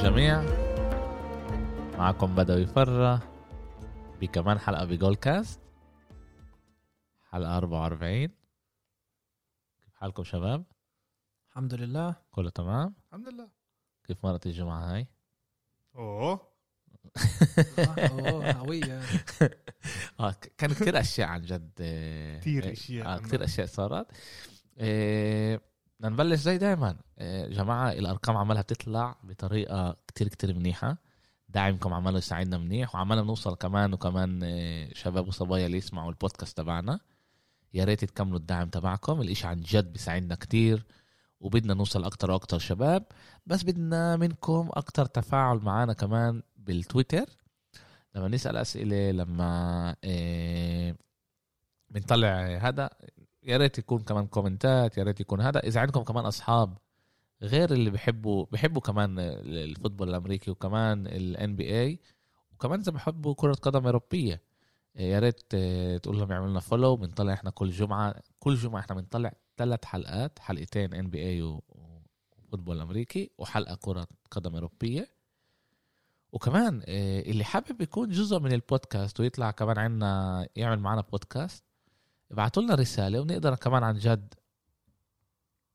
للجميع معكم بدوي فرة بكمان حلقة بجول كاست حلقة 44 كيف حالكم شباب؟ الحمد لله كله تمام؟ الحمد لله كيف مرت الجمعة هاي؟ أوه أوه، قوية آه كان كثير أشياء عن جد آه، كتير آه، أشياء آه. كثير أشياء صارت آه، بدنا نبلش زي دائما جماعة الأرقام عمالها تطلع بطريقة كتير كتير منيحة. دعمكم عماله يساعدنا منيح وعمالنا بنوصل كمان وكمان آه، شباب وصبايا اللي يسمعوا البودكاست تبعنا. يا ريت تكملوا الدعم تبعكم الإشي عن جد بيساعدنا كتير وبدنا نوصل أكتر وأكتر شباب. بس بدنا منكم أكتر تفاعل معنا كمان بالتويتر. لما نسأل أسئلة لما آه، بنطلع هذا يا ريت يكون كمان comment ات يا ريت يكون هذا. إذا عندكم كمان أصحاب غير اللي بحبوا بحبوا كمان ال football الأمريكي وكمان ال NBA وكمان إذا بحبوا كرة قدم أوروبية يا ريت تقول لهم يعملوا لنا follow بنطلع إحنا كل جمعة كل جمعة إحنا بنطلع ثلاث حلقات حلقتين NBA و football أمريكي وحلقة كرة قدم أوروبية. وكمان آه، اللي حابب يكون جزء من البودكاست ويطلع كمان عنا يعمل معنا بودكاست ابعتوا لنا رسالة ونقدر كمان عن جد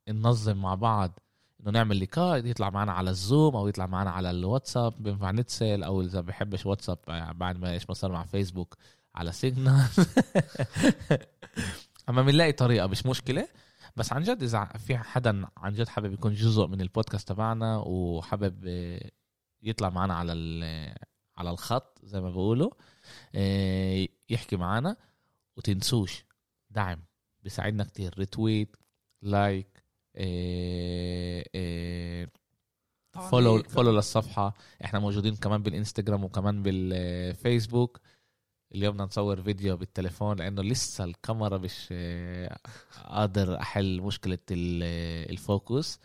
ننظم مع بعض إنه نعمل لقاء يطلع معنا على الزوم أو يطلع معنا على الواتساب بينفع نتصل أو إذا بحبش واتساب آه، بعد ما إيش ما صار مع فيسبوك على سيجنال. أما بنلاقي طريقة مش مشكلة. بس عن جد إذا في حدا عن جد حابب يكون جزء من البودكاست تبعنا وحابب يطلع معنا على على الخط زي ما بقولوا آه، يحكي معنا وتنسوش. دعم بيساعدنا كتير. retweet like آه، آه، follow. follow للصفحة. إحنا موجودين كمان بالانستغرام وكمان بالفيسبوك. اليوم بدنا نصور فيديو بالتليفون لأنه لسه الكاميرا مش آه، قادر أحل مشكلة ال- focus.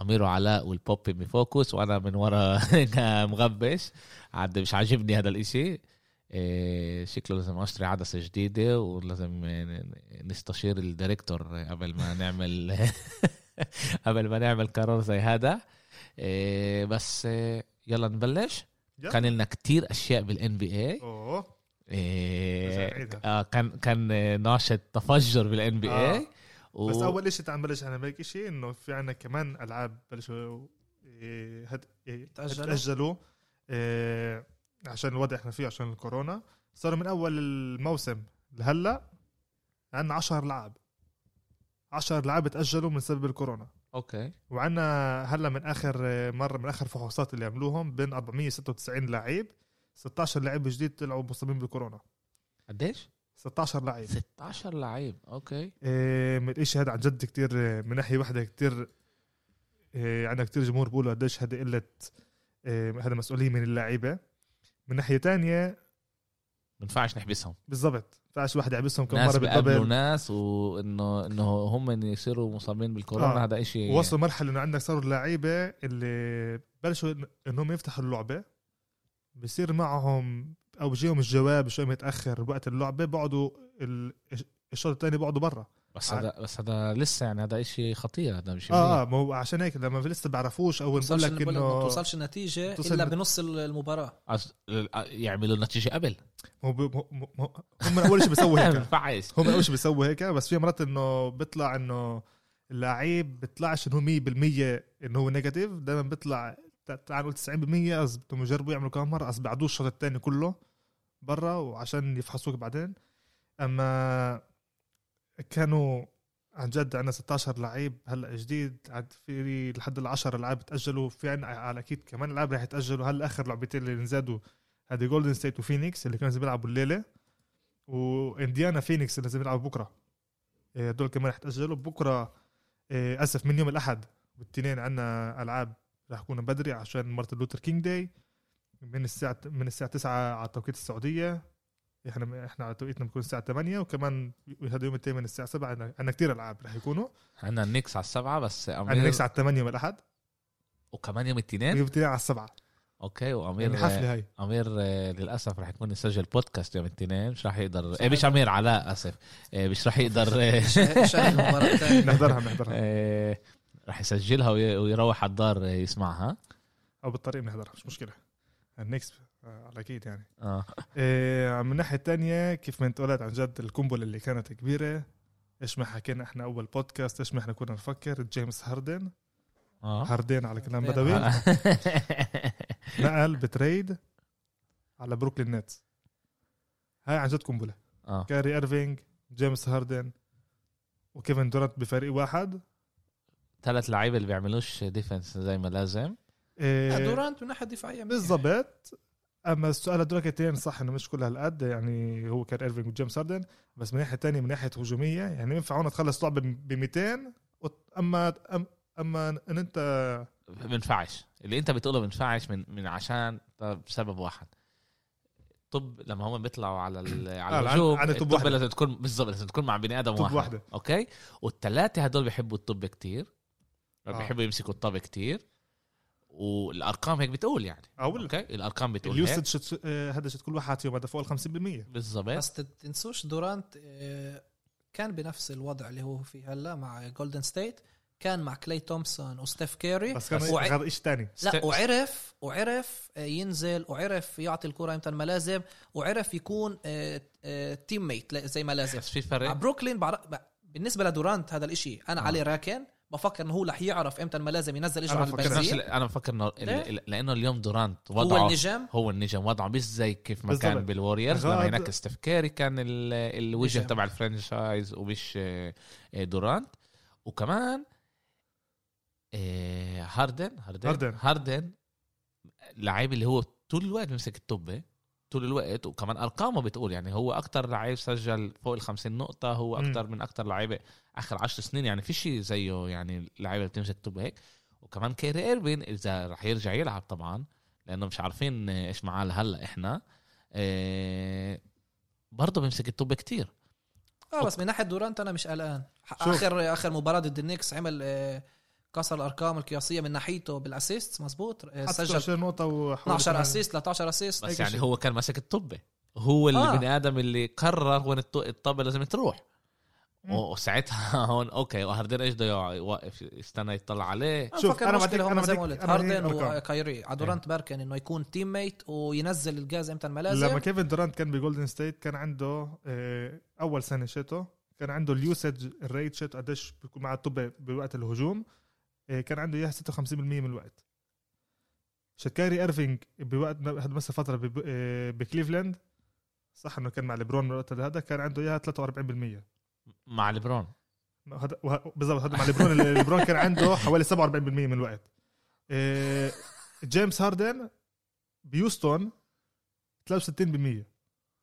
أمير وعلاء والبوبي ب focus وأنا من ورا مغبش. عاد مش عاجبني هذا الإشي. شكله لازم أشتري عدسة جديدة ولازم نستشير الديريكتور قبل ما نعمل قبل ما نعمل قرار زي هذا. إيه، بس يلا نبلش. كان لنا كتير أشياء بالان بي اي. آه كان كان ناشط تفجر بالان بي آه. اي بس أول شيء تعال نبلش أنا بهيك شيء إنه في عنا كمان ألعاب بلشوا إيه، عشان الوضع إحنا فيه عشان الكورونا. صاروا من أول الموسم لهلا عندنا 10 العاب 10 العاب تأجلوا من سبب الكورونا. أوكي. وعنا هلا من آخر مرة من آخر فحوصات اللي عملوهم بين 496 لعيب 16 لعيب جديد طلعوا مصابين بالكورونا. قديش؟ 16 لعيب. 16 لعيب. أوكي. إيه، من الاشي هذا عن جد إيه، من ناحية واحدة كتير إيه، عندنا كتير جمهور بيقولوا قديش هذا قلة إيه، هذا مسؤولية من اللعيبة. من ناحية تانية بنفعش نحبسهم. بالضبط. فاش واحد يحبسهم كم ناس مرة بالدبل ناس وانه إنه هم يصيروا مصابين بالكورونا آه. هذا اشي ووصلوا مرحلة إنه عندك صاروا اللعيبة اللي بلشوا إنهم يفتحوا اللعبة. بصير معهم أو بيجيهم الجواب شوي متأخر وقت اللعبة بقعدوا ال- الشوط الثاني بقعدوا برا. بس هذا بس هذا لسه يعني هذا إشي خطير هذا مش آه ما هو عشان هيك لما لسه بعرفوش أو نقول توصلش لك بقول لك ما انه توصلش النتيجة توصل إلا النت- بنص المباراة. أص... يعملوا النتيجة قبل. هو هم من أول شيء بيسووا ما هيك هم أول شيء بيسووا هيك بس في مرات إنه بيطلع إنه اللعيب بيطلعش إنه هو 100% إنه هو نيجاتيف دائما بيطلع تع- تعال نقول 90% قصد بدهم يجربوا يعملوا كم مرة قصد بعدوش الشوط الثاني كله برا وعشان يفحصوك بعدين. أما كانوا عن جد عندنا 16 لعيب هلأ جديد عاد في لحد ال 10 لعيب تأجلوا في عنا على أكيد كمان لعيب رح يتأجلوا. هلأ آخر لعبتين اللي نزادوا هذه Golden State و Phoenix اللي كانوا لازم يلعبوا الليلة و Indiana Phoenix اللي لازم يلعبوا بكرة. إيه، دول كمان رح يتأجلوا. بكرة إيه، أسف من يوم الأحد والاثنين عندنا ألعاب رح يكونوا بدري عشان مارتن لوثر كينج day من الساعة من الساعة 9 على توقيت السعودية. إحنا إحنا على توقيتنا بكون الساعة 8 وكمان هذا يوم الثاني من الساعة 7 عندنا كثير ألعاب رح يكونوا. عندنا النكس على السبعة بس عندنا امير نكس على 8 يوم الأحد. وكمان يوم الاثنين؟ يوم الاثنين على السبعة. أوكي وامير يعني حفلة هاي. أمير آه، للأسف رح يكون يسجل بودكاست يوم الاثنين مش رح يقدر إيه مش أمير علاء آسف. إيه مش رح يقدر نحضرها بنحضرها آه، رح يسجلها وي- ويروح على الدار يسمعها. أو بالطريق بنحضرها مش مشكلة. النكس آه، على أكيد يعني. آه. إيه من الناحيه الثانية كيف ما أنت قلت عن جد القنبلة اللي كانت كبيرة إيش ما حكينا إحنا أول بودكاست إيش ما إحنا كنا نفكر جيمس هاردن. آه. هاردن على كلام. بدوي. نقل ب trade على بروكلين نتس هاي عن جد قنبلة. آه. كاري إيرفينج جيمس هاردن وكيفن دورانت بفريق واحد. ثلاث لعيبة اللي بيعملوش defense زي ما لازم. إيه لا، دورانت من ناحية دفاعية. بالضبط. أما السؤال هدول كتير صح إنه مش كل هالقد يعني هو كان إيرفينج وجيمس هاردن بس من ناحية تانية من ناحية هجومية يعني ينفع هون تخلص لعبة ب 200 وت- أما أم- أما إن أنت بينفعش اللي أنت بتقوله بينفعش من من عشان بسبب واحد طب لما هم بيطلعوا على على آه، الهجوم عند الطبة. لازم تكون بالضبط لازم تكون مع بني آدم واحد واحدة. أوكي والثلاثه هدول بيحبوا الطبة كتير آه. بيحبوا يمسكوا الطبة كتير والأرقام هيك بتقول يعني. أو أوكي؟ الأرقام بتقول هيك. ال usage شت- آه، هذا شت كل واحد فيهم هذا فوق ال 50% بالضبط. بس تنسوش دورانت آه، كان بنفس الوضع اللي هو فيه هلا مع جولدن ستيت كان مع كلاي تومسون وستيف كاري بس كان وع- هذا شيء ثاني لا ست- وعرف وعرف آه، ينزل وعرف يعطي الكرة إمتى ما لازم وعرف يكون teammate زي ما لازم. بس في مع فرق بروكلين بعر... ب- بالنسبة لدورانت هذا الإشي أنا آه. عليه راكن. بفكر إنه هو رح يعرف إمتى ما لازم ينزل اجره عن البنزين. ال- أنا بفكر إنه لأنه اليوم دورانت هو وضعه النجم؟ هو النجم وضعه مش زي كيف ما كان بالضبط. بال Warriors لما هناك ستيف كاري كان ال- الوجه. تبع ال franchise ومش آه، آه، دورانت. وكمان آه، هاردن هاردن هاردن. هاردن لعيب اللي هو طول الوقت بيمسك الطبه طول الوقت وكمان أرقامه بتقول يعني هو أكتر لعيب سجل فوق ال 50 نقطة هو مم. أكتر من أكتر لعيبة آخر 10 سنين يعني في شيء زيه يعني لعيبة اللي بتمسك الطبه هيك وكمان كيري إيرفين إذا رح يرجع يلعب طبعا لأنه مش عارفين إيش معاه لهلأ إحنا إيه برضه بيمسك الطب كتير آه بس من ناحية دورانت أنا مش قلقان. آخر آخر مباراة ضد النكس عمل آه، كسر الأرقام القياسية من ناحيته بال assist مظبوط؟ آه، سجل 16 نقطة وحوالي 12 كمان- assist 13 assist بس يعني شيء. هو كان ماسك الطبه هو آه. البني آدم اللي قرر وين الط- الطبه لازم تروح. مم. وساعتها هون أوكي وهاردن إيش بده يوقف يستنى يطلع عليه. أنا شوف، بديك- هم أنا زي ما قلت هاردن. وكايري على دورانت باركن إنه يكون teammate وينزل الجاز إمتى ما لما لازم كيفن دورانت كان بجولدن ستيت كان عنده آه، أول سنة شتو كان عنده ال usage الـ rate شتو قديش بيكون مع الطبة بوقت الهجوم. آه، كان عنده إياها 56% من الوقت. كايري إيرفينج بوقت هذا مثلا فترة آه، بكليفلاند. صح إنه كان مع ليبرون الوقت هذا كان عنده إياها 43% مع ليبرون. هذا بالضبط هذا مع ليبرون. ليبرون كان عنده حوالي 47% من الوقت. آه، جيمس هاردن بهيوستن 63%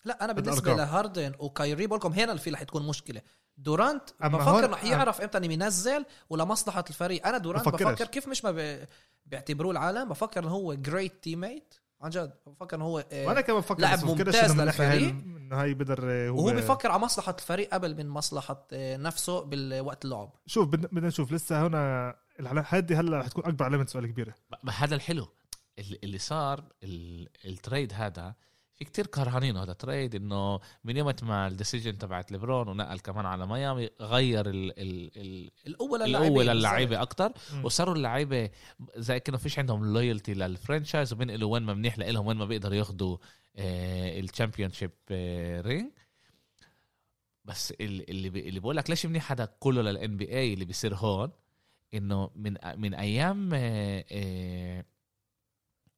لا أنا بالنسبة. لهاردن وكايري بقول لكم هنا اللي في رح تكون مشكلة. دورانت أما بفكر رح يعرف إمتى ينزل ولمصلحه الفريق أنا دورانت بفكرش. بفكر كيف مش ما. بيعتبروه العالم بفكر إنه هو جريت تيم ميت عن جد بفكر إنه هو آه، وأنا كمان بفكر لاعب ممتاز للفريق. إنه هاي بقدر آه، هو وهو بيفكر على مصلحة الفريق قبل من مصلحة آه، نفسه بالوقت اللعب شوف بدنا بدنا نشوف لسه هنا هذه هلا رح تكون أكبر علامة سؤال كبيرة هذا الحلو اللي اللي صار ال- ال trade هذا في كتير كرهانين هذا trade إنه من يوم ما ال decision تبعت ليبرون ونقل كمان على ميامي غير ال ال ال القوه القوه للاعبين للعيبه أكتر. مم. وصاروا اللعيبة زي كانوا فيش عندهم loyalty لل franchise وبينقلوا وين ما منيح لهم وين ما بيقدروا ياخذوا ال championship ring بس ال- اللي بي اللي بقول لك ليش منيح هذا كله لل NBA اللي بيصير هون؟ إنه من من أيام آه، آه،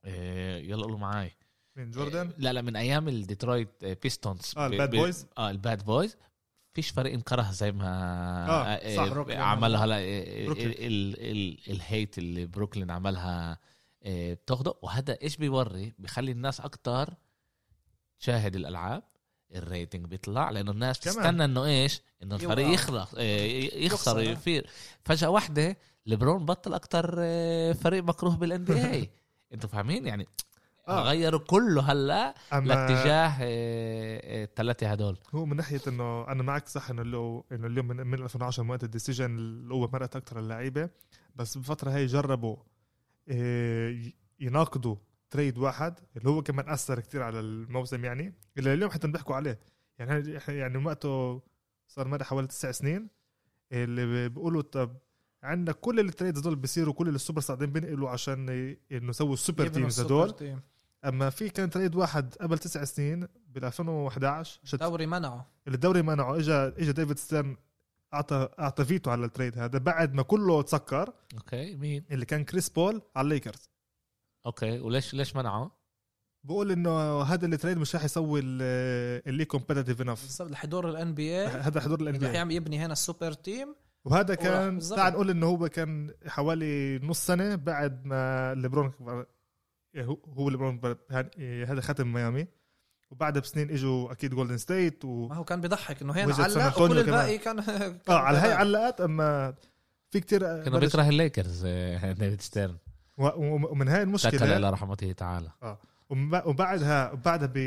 آه، يلا قولوا معاي. من جوردن؟ لا لا من أيام ال Detroit Pistons آه، ال Bad Boys؟ آه ال Bad Boys. فيش فريق انكره زي ما آه، آه، صح، آه، عملها. هلا آه، ال hate اللي بروكلين عملها آه، بتاخده. وهذا إيش بيوري؟ بيخلي الناس أكتر تشاهد الألعاب. ال rating بيطلع لأنه الناس كمان. تستنى إنه إيش؟ إنه الفريق. يخلص آه، يخسر آه. يفير. فجأة واحدة ليبرون بطل أكتر آه، فريق مكروه بال NBA أنتوا فاهمين؟ يعني آه. غيروا كله هلا لاتجاه آه، الثلاثه هدول هو من ناحية إنه أنا معك صح إنه لو إنه اليوم من, من 2010 من وقت ال decision القوه مرقت أكثر اللعيبة بس بالفترة هاي جربوا إيه، يناقضوا trade واحد اللي هو كمان أثر كتير على الموسم يعني اللي اليوم حتى بيحكوا عليه يعني يعني وقته صار مدى حوالي تسع سنين اللي بيقولوا طب عندك كل ال trades هدول بيصيروا كل ال superstars بينقلوا عشان إنه يسووا ال super teams هدول team. أما في كان trade واحد قبل تسع سنين بال 2011 عشان دوري منعه. الدوري منعه. اجى اجى ديفيد ستيرن اعطى أعطى فيتو على ال trade هذا بعد ما كله تسكر. أوكي مين؟ اللي كان كريس بول على الليكرز. أوكي وليش ليش منعه؟ بقول إنه هذا ال trade مش راح يسوي ال- اللي competitive enough بالضبط لحضور الان بي اي هذا حضور الان رح يعمل يبني هنا ال super team وهذا كان. تعال نقول إنه هو كان حوالي نص سنة بعد ما ليبرون هو هو ليبرون هن- هذا ختم ميامي. وبعدها بسنين إجوا أكيد جولدن ستيت و ما هو كان بيضحك إنه هنا علق وكل الباقي كان آه على هاي علقت أما في كتير كانوا بلش- بيكره الليكرز آه، ديفيد ستيرن. ومن هاي شكل المشكلة الله رحمته تعالى. وم- وبعدها وبعدها ب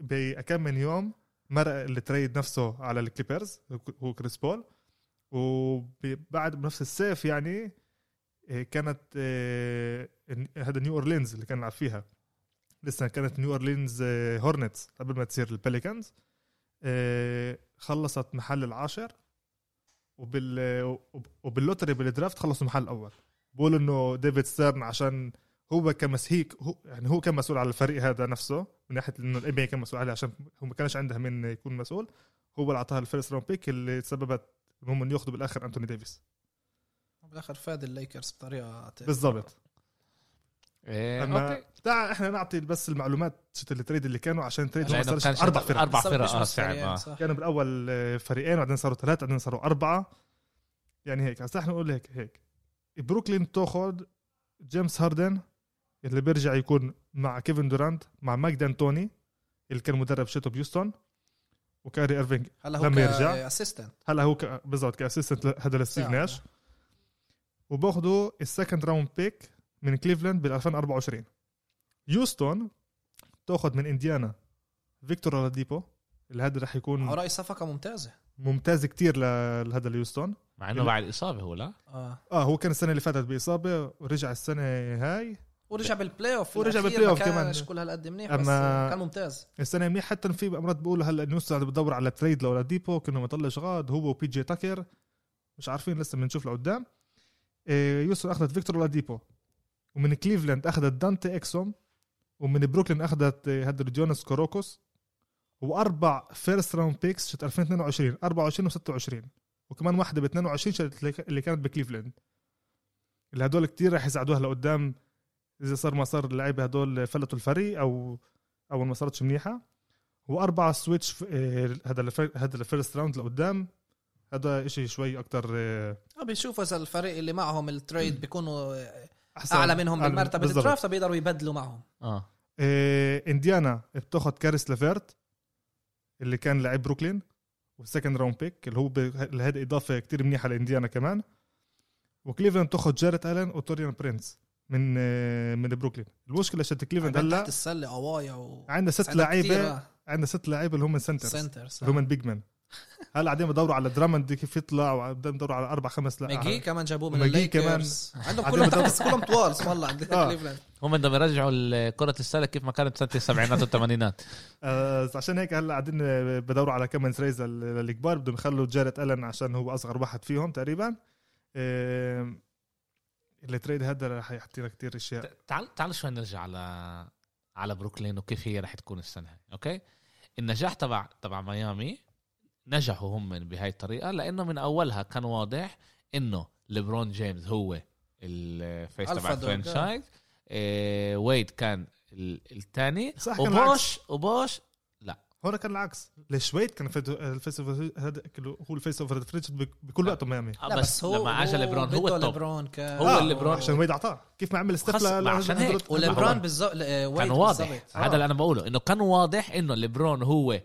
بكم من يوم مرق ال trade نفسه على الكليبرز هو كريس بول. وبعد بنفس الصيف يعني إيه، كانت إيه، هذا نيو أورلينز اللي كان يلعب فيها. لسه كانت نيو أورلينز إيه، هورنتس قبل ما تصير البيليكنز إيه، خلصت محل العاشر وبال وبال lottery بال draft خلصوا محل الأول بقول إنه ديفيد ستيرن عشان هو كمس هيك هو يعني هو كان مسؤول على الفريق هذا نفسه من ناحية إنه الام كان مسؤول عليه عشان هو ما كانش عنده من يكون مسؤول. هو اللي أعطاها ال first round pick اللي سببت إنهم إنه ياخذوا بالآخر أنتوني ديفيس. بالآخر فاد الليكرز بطريقة بالضبط. إيه، أما تعال إحنا نعطي بس المعلومات شت ال trade اللي كانوا عشان ال trade هم لأنه صارش أربع فرق. أربع فرق آه صح. كانوا بالأول آه، فريقين وبعدين صاروا ثلاثة بعدين صاروا أربعة. يعني هيك هسا إحنا نقول هيك هيك. بروكلين تاخذ جيمس هاردن اللي بيرجع يكون مع كيفن دورانت مع مايك دانتوني اللي كان مدرب شيتو بيوستون وكاري إيرفينج هلا هو لما يرجع. assistant هلا هو ك- بالضبط ك assistant هذا لستيف. ناش. وباخذوا ال second round pick من كليفلاند بال 2024 هيوستون تاخذ من إنديانا فيكتور أولاديبو اللي هذا رح يكون رايي صفقة ممتازة. ممتاز كتير ل- لهذا اليوستون. مع إنه بعد إصابة هو لا؟ آه. آه هو كان السنة اللي فاتت بإصابة ورجع السنة هاي. ورجع بال playoff ورجع بال play ما off كمان. كانش كل هالقد منيح بس كان ممتاز. السنة منيح حتى في مرات بيقولوا هلأ هيوستن عم بدور على trade لأولاديبو كأنه مطلش غاد هو وبي جي تاكر مش عارفين لسه بنشوف لقدام. هيوستن أخذت فيكتور أولاديبو. ومن كليفلاند أخذت دانتي إكسوم. ومن بروكلين أخذت إيه، هذا جوناس كوروكس. وأربع first round picks شت 2022 24 و26 وكمان واحدة ب 22 شت اللي- كانت بكليفلاند. اللي هدول كتير رح يساعدوها لقدام إذا صار ما صار اللعيبه هدول فلتوا الفريق أو أو ما صارتش منيحة. وأربعة switch إيه، هذا هذا ال first round لقدام. هذا إشي شوي أكتر آه، آه، بيشوفوا إذا الفريق اللي معهم ال trade بيكونوا أحسن. أعلى منهم أعلى- بمرتبه بالضبط. ال draft بيقدروا يبدلوا معهم. آه. إيه، إنديانا بتاخذ كاريس لافيرت اللي كان لعيب بروكلين وال second round pick اللي هو ب- هذه إضافة كتير منيحة لإنديانا كمان. وكليفلاند تاخذ جاريت آلن وتوريان برينس من آه، من بروكلين. المشكلة شت كليفلاند بعدين هلا تحت السلة قوايا و عندنا ست عندها لعيبه آه، عندنا ست لعيبة اللي هم centers centers اللي هم big man هلا قاعدين بدوروا على درامند كيف يطلع وقاعدين بدوروا على أربع خمس لا ماكجي كمان جابوه من وماكجي كمان. عندهم كلهم تحت كلهم طوال اسم الله عند آه. كليفلاند. هم بدهم يرجعوا كرة السلة كيف ما كانت سنة السبعينات والثمانينات. آه عشان هيك هلا قاعدين بدوروا على كمان trades لل- للكبار. بدهم يخلوا جاريت ألن عشان هو أصغر واحد فيهم تقريبا. آه ال trade هذا رح يحكي لك كثير أشياء. تعال تعال شوي نرجع على على بروكلين وكيف هي رح تكون السنة هاي أوكي؟ النجاح تبع تبع ميامي نجحوا هم بهاي الطريقة لأنه من أولها كان واضح إنه ليبرون جيمس هو ال face تبع دوغ، آه. ال franchise إيه ويد كان الثاني. وبوش وبوش هون كان العكس. ليش ويد كان ال face of هذا هو ال face of franchise بكل وقته ميامي. آه لا بس, لما اجى ليبرون هو ال top. ليبرون كان هو اللي ليبرون. عشان ويد اعطاه كيف ما عمل step ما عشان هيك. وليبرون هو- بالظبط ويد كان واضح. هذا اللي أنا بقوله إنه كان واضح إنه ليبرون هو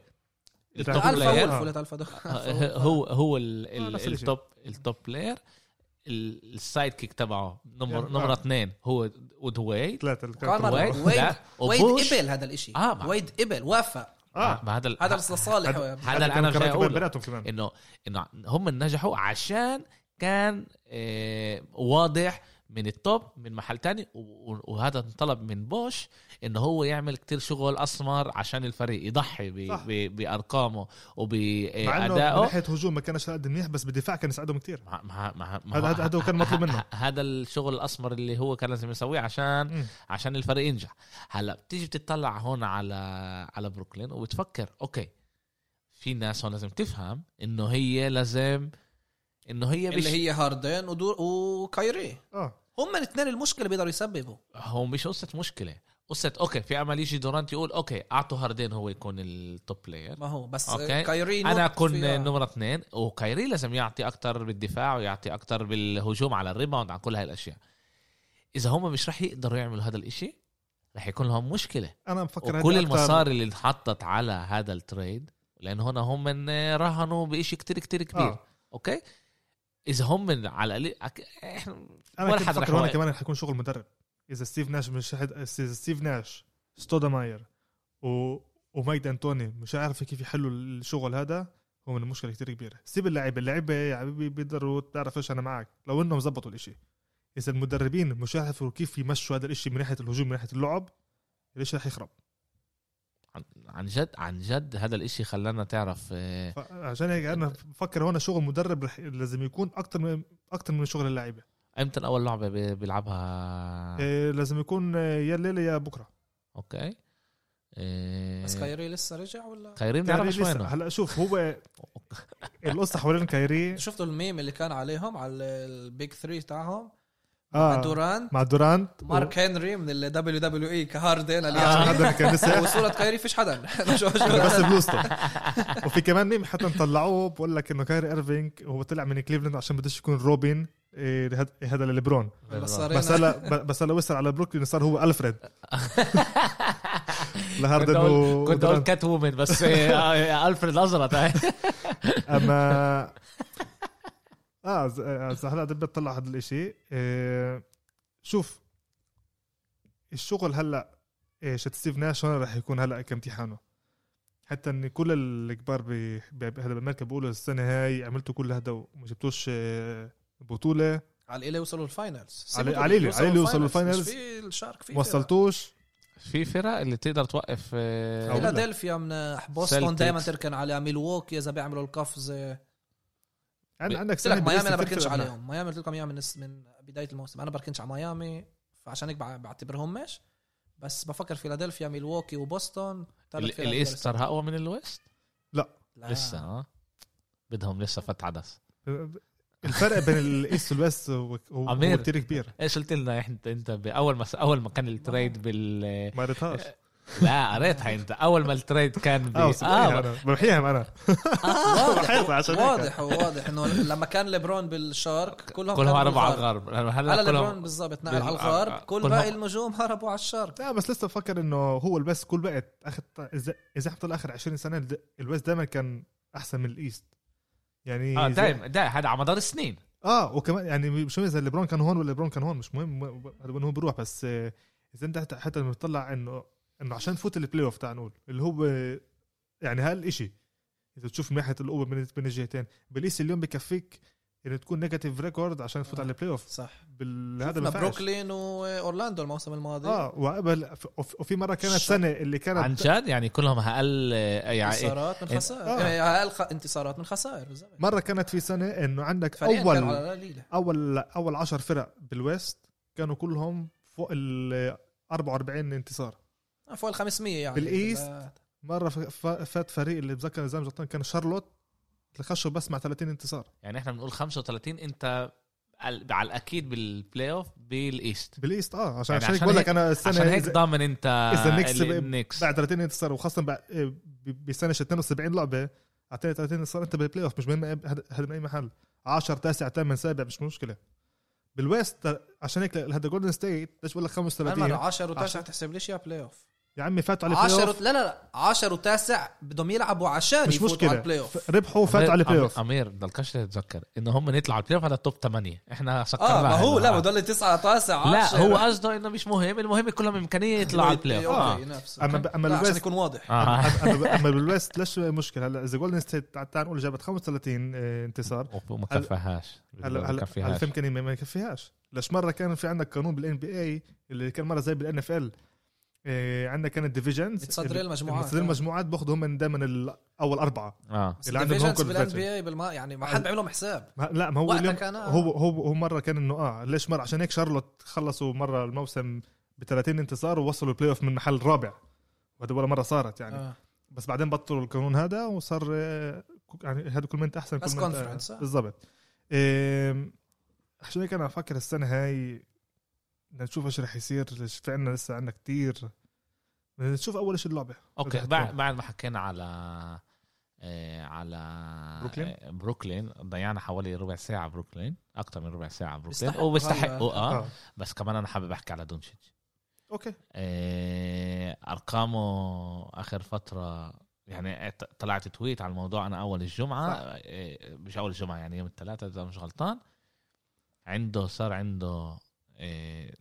التوب بلاير. آه. دوغ هو هو ال- آه،. التوب التوب بلاير. ال- السايد كيك تبعه نمر يعني، نمرة آه. اثنين هو ود ويد. ثلاثة ويد ويد. قبل هذا الإشي. آه، ما- ويد قبل وافق. آه. ما هذا هذا لصالح هذا- اللي أنا جاي أقوله. إنه إنه هم نجحوا عشان كان آه، واضح من التوب من محل تاني وهذا طلب من بوش إنه هو يعمل كتير شغل أسمر عشان الفريق يضحي ب- صح. ب- بأرقامه مع إنه من وبادائه ناحيه هجوم ما كانش قد منيح بس بالدفاع كان يساعدهم كتير مع مع مع مع- هذا- هو كان مطلوب منه. هذا الشغل الأسمر اللي هو كان لازم يسويه عشان مم. عشان الفريق ينجح هلا بتيجي بتطلع هون على على بروكلين وبتفكر أوكي في ناس هون لازم تفهم إنه هي لازم إنه هي اللي مش هي هاردن ودور وكايري آه هم الاثنين المشكلة بيقدروا يسببوا. هو مش قصة مشكلة. قصة okay في امل يجي دورانت يقول okay أعطوا هاردين هو يكون ال top player ما هو بس okay. كايري أنا اكون. نمرة اثنين وكايري لازم يعطي أكتر بالدفاع ويعطي أكتر بالهجوم على ال rebound على كل هاي الأشياء. إذا هم مش رح يقدروا يعملوا هذا الإشي رح يكون لهم مشكلة. أنا هدي أكتر- المصاري اللي انحطت على هذا ال trade لأن هنا هم من رهنوا بشيء كتير كتير كبير. آه. okay؟ إذا هم من على القليل إحنا أنا ولا كنت هون يوقف. كمان رح يكون شغل مدرب. إذا ستيف ناش مش حد... إذا ستيف ناش ستودماير و... ومايك دانتوني مش عارف كيف يحلوا الشغل هذا هو من المشكلة كتير كبيرة. سيب اللعيبة اللعيبة يا حبيبي بيقدروا تعرف إيش أنا معك. لو إنهم زبطوا الإشي. إذا المدربين مش يعرفوا كيف يمشوا هذا الإشي من ناحية الهجوم من ناحية اللعب الاشي رح يخرب؟ عن- جد عن جد هذا الإشي خلانا تعرف آه، عشان هيك أنا بفكر هون شغل مدرب. لازم يكون أكتر من أكتر من شغل اللعيبه إمتى أول لعبة بي- بيلعبها؟ إيه لازم يكون آه، يا الليلة يا بكرة. okay. إيه، بس كايري لسه رجع ولا؟ كايري بنعرف لسه- وينه. هلأ شوف هو القصة حوالين كايري. شفتوا الميم اللي كان عليهم على ال big 3 تاعهم؟ آه مع دورانت. مع دورانت مارك هنري من ال WWE كهاردن آه اللي هذا اللي كان لسه. وصورة كايري فيش حدا. بس بلوزته. وفي كمان ميم حتى طلعوه بقول لك إنه كايري إيرفينج هو طلع من كليفلاند عشان بدوش يكون روبن إيه، هاد- هذا لليبرون. بس هلا بس هلا وصل على بروكلين صار هو ألفريد. كنت لهاردن و كنت أقول. كات وومن بس آه، ألفريد ازرط أما آه ز- آه، هلا بدي بطلع هذا الإشي. إيه، شوف الشغل هلأ إيش ستيف ناش هون رح يكون هلأ كامتحانه حتى ان كل الكبار ب- ب- هذا بأمريكا بيقولوا السنة هاي عملتوا كل هذا وما جبتوش آه، بطولة. على اللي يوصلوا ال finals. على- على اللي- على اللي يوصلوا ال finals. في الشرق في وصلتوش. في فرق اللي تقدر توقف آه،. فيلادلفيا من بوسطن. دائما تركن على ميلووكي إذا بيعملوا القفز عندك لك سنة ميامي أنا بركنش. عليهم. ميامي قلت لكم اياها من من بداية الموسم. أنا بركنش على ميامي فعشان هيك بع- بعتبرهمش. بس بفكر فيلادلفيا ميلووكي وبوسطن. ال east صار أقوى من ال west. لسه لا. آه بدهم لسه فت عدس. الفرق بين ال east وال west هو. كثير كبير. إيش قلت لنا أنت انت باول ما أول ما كان ال trade بال ما قريتهاش لا قريتها انت. أول ما ال trade كان ب... آه بس بحكيها أنا. أنا واضح. عشان هيك. واضح واضح إنه لما كان ليبرون بالشرق كلهم كلهم كانوا هربوا على. الغرب. هلا على كلهم- ليبرون بالضبط نقل على الغرب آه، كل كلهم- باقي النجوم هربوا على الشرق لا بس لسه بفكر إنه هو ال west كل وقت آخر اذا طلع اخر 20 سنة ال west دائما كان أحسن من ال east. يعني آه دايم دايم هذا على مدار السنين. آه وكمان يعني مش مهم إذا ليبرون كان هون ولا ليبرون كان هون مش مهم هو بيروح. بس آه، إذا أنت حتى حتى لما بتطلع إنه إنه عشان تفوت البلاي اوف تعال نقول اللي هو يعني هالشيء إذا تشوف من ناحية القوه بين الجهتين بال east اليوم بكفيك إنه تكون negative record عشان تفوت آه. على البلاي اوف صح. بالهذا هذا ما. بروكلين واورلاندو الموسم الماضي. آه وقبل وف- وفي مرة كانت سنة اللي كانت عن جد؟ يعني كلهم أقل يعني انتصارات من. خسائر. آه. يعني أقل خ- انتصارات من خسائر. بالضبط. مرة كانت في سنة إنه عندك اول اول أول 10 فرق بال west كانوا كلهم فوق ال 44 انتصار. فوق ال 500 يعني. بال east؟ لا. مرة ف- ف- فات فريق اللي بتذكر اذا مش غلطان كان شارلوت اللي خشوا بس مع 30 انتصار. يعني إحنا بنقول 35 أنت على على الأكيد بال play-off بال east. بال east آه عشان يعني عشان هيك عشان بقول لك أنا السنة عشان هيك ضامن أنت إذا النكس بعد 30 انتصار وخاصة ب- بسنة 72 لعبة اعطيني 30 انتصار أنت بالبلاي اوف مش مهم هذا هذا من أي محل. 10 9 8 سابع مش مشكلة. بال west عشان هيك هذا جولدن ستيت ليش بقول لك مرة 35 10 و9 عشان- تحسب ليش يا بلاي اوف يا عمي فاتوا على ال play-in off لا لا لا 10 وتاسع بدهم يلعبوا عشان مش يفوتوا على البلاي اوف ربحوا فاتوا على البلاي اوف أمير ضلكش تتذكر انه هم يطلعوا على البلاي اوف هذا top 8 إحنا سكرنا آه ما هو لا. بضل 9 تاسع لا 10 هو قصده إنه مش مهم المهم كلهم امكانيه يطلعوا على ال play-off okay آه. لا، عشان ال west- يكون واضح. آه. أما أما بال west ليش مشكلة؟ هلا إذا جولدن ستيت تعال نقول جابت 35 آه، انتصار. وما كفاهاش. هلا هلا في امكانيه ما يكفيهاش. ليش مرة كان في عندك قانون بال NBA اللي كان مرة زي بال NFL عندنا كانت divisions متصدرين المجموعات. متصدرين المجموعات باخذوا هم دائما الأول أربعة آه اللي عندهم ال divisions بال conference. بي اي بالما يعني ما حد بيعمل لهم حساب ما- لا ما هو اليوم كان، آه. هو هو هو مرة كان إنه آه ليش مرة عشان هيك شارلوت خلصوا مرة الموسم ب 30 انتصار ووصلوا البلاي اوف من محل رابع وهذا ولا مرة صارت يعني آه. بس بعدين بطلوا القانون هذا وصار آه، يعني هذا كل ما أنت أحسن بس conference، آه. بالضبط عشان هيك أنا أفكر السنة هاي بدنا نشوف إيش رح يصير في عنا لسه عنا كتير بدنا نشوف أول شيء اللعبة okay بعد. بعد ما حكينا على آه، على بروكلين؟ آه، بروكلين ضيعنا حوالي ربع ساعة بروكلين أكثر من ربع ساعة بروكلين بيستحقوا وبيستحقوا هلا. آه آه. بس كمان أنا حابب أحكي على دونتشيتش okay آه، أرقامه آخر فترة يعني طلعت tweet على الموضوع أنا أول الجمعة. آه، مش أول الجمعة يعني يوم الثلاثاء إذا مش غلطان عنده صار عنده آه،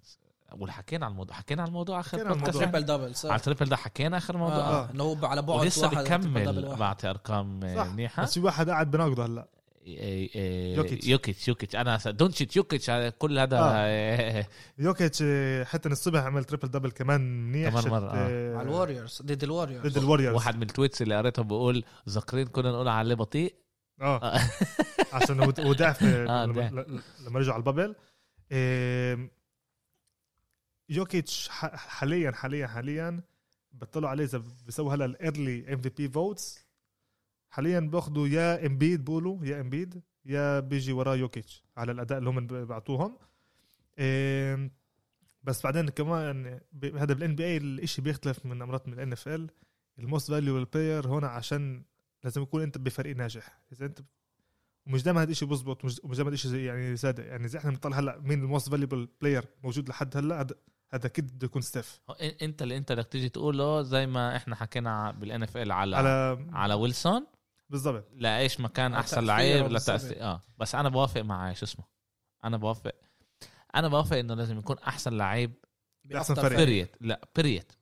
اول حكينا على الموضوع حكينا على الموضوع آخر حكينا على. triple double صح على ال triple ده حكينا آخر موضوع آه. إنه هو على بعد ولسه واحد triple double بكمل. بعطي أرقام آه، صح منيحة بس في واحد قاعد بناقضه هلا إيه، إيه، يوكيتش. يوكيتش يوكيتش أنا دونتشيتش يوكيتش كل هذا آه. آه. يوكيتش آه، حتى الصبح عمل triple double كمان منيح كمان مرة، آه. آه، على ال Warriors ضد ال Warriors ضد ال Warriors واحد من ال tweets اللي قريتهم بيقول ذاكرين كنا نقول عليه بطيء آه آه. عشان هو ضعف آه، لما, رجعوا على ال bubble يوكيتش ح- حاليا حاليا حاليا بطلوا عليه إذا بيسووا هلأ ال early MVP votes حاليا باخذوا يا امبيد بقولوا يا امبيد يا بيجي وراه يوكيتش على الأداء اللي هم بعطوهم آم، بس بعدين كمان هذا بال NBA الشيء بيختلف من مرات من ال NFL ال most valuable player هون عشان لازم يكون أنت بفريق ناجح. إذا أنت ومش دائما هذا الشيء بزبط ومش دائما هذا الشيء يعني صادق يعني زي إحنا بنطلع هلأ مين ال most valuable player موجود لحد هلأ هذا هذا أكيد بده يكون ستيف أنت اللي أنت بدك تيجي تقوله زي ما إحنا حكينا بال NFL على على, على ويلسون؟ بالضبط. لإيش مكان أحسن لعيب. لتأثير. آه بس أنا بوافق مع شو اسمه. أنا بوافق. أنا بوافق إنه لازم يكون أحسن لعيب أحسن بأفضل فريق. بيريت لا بيريت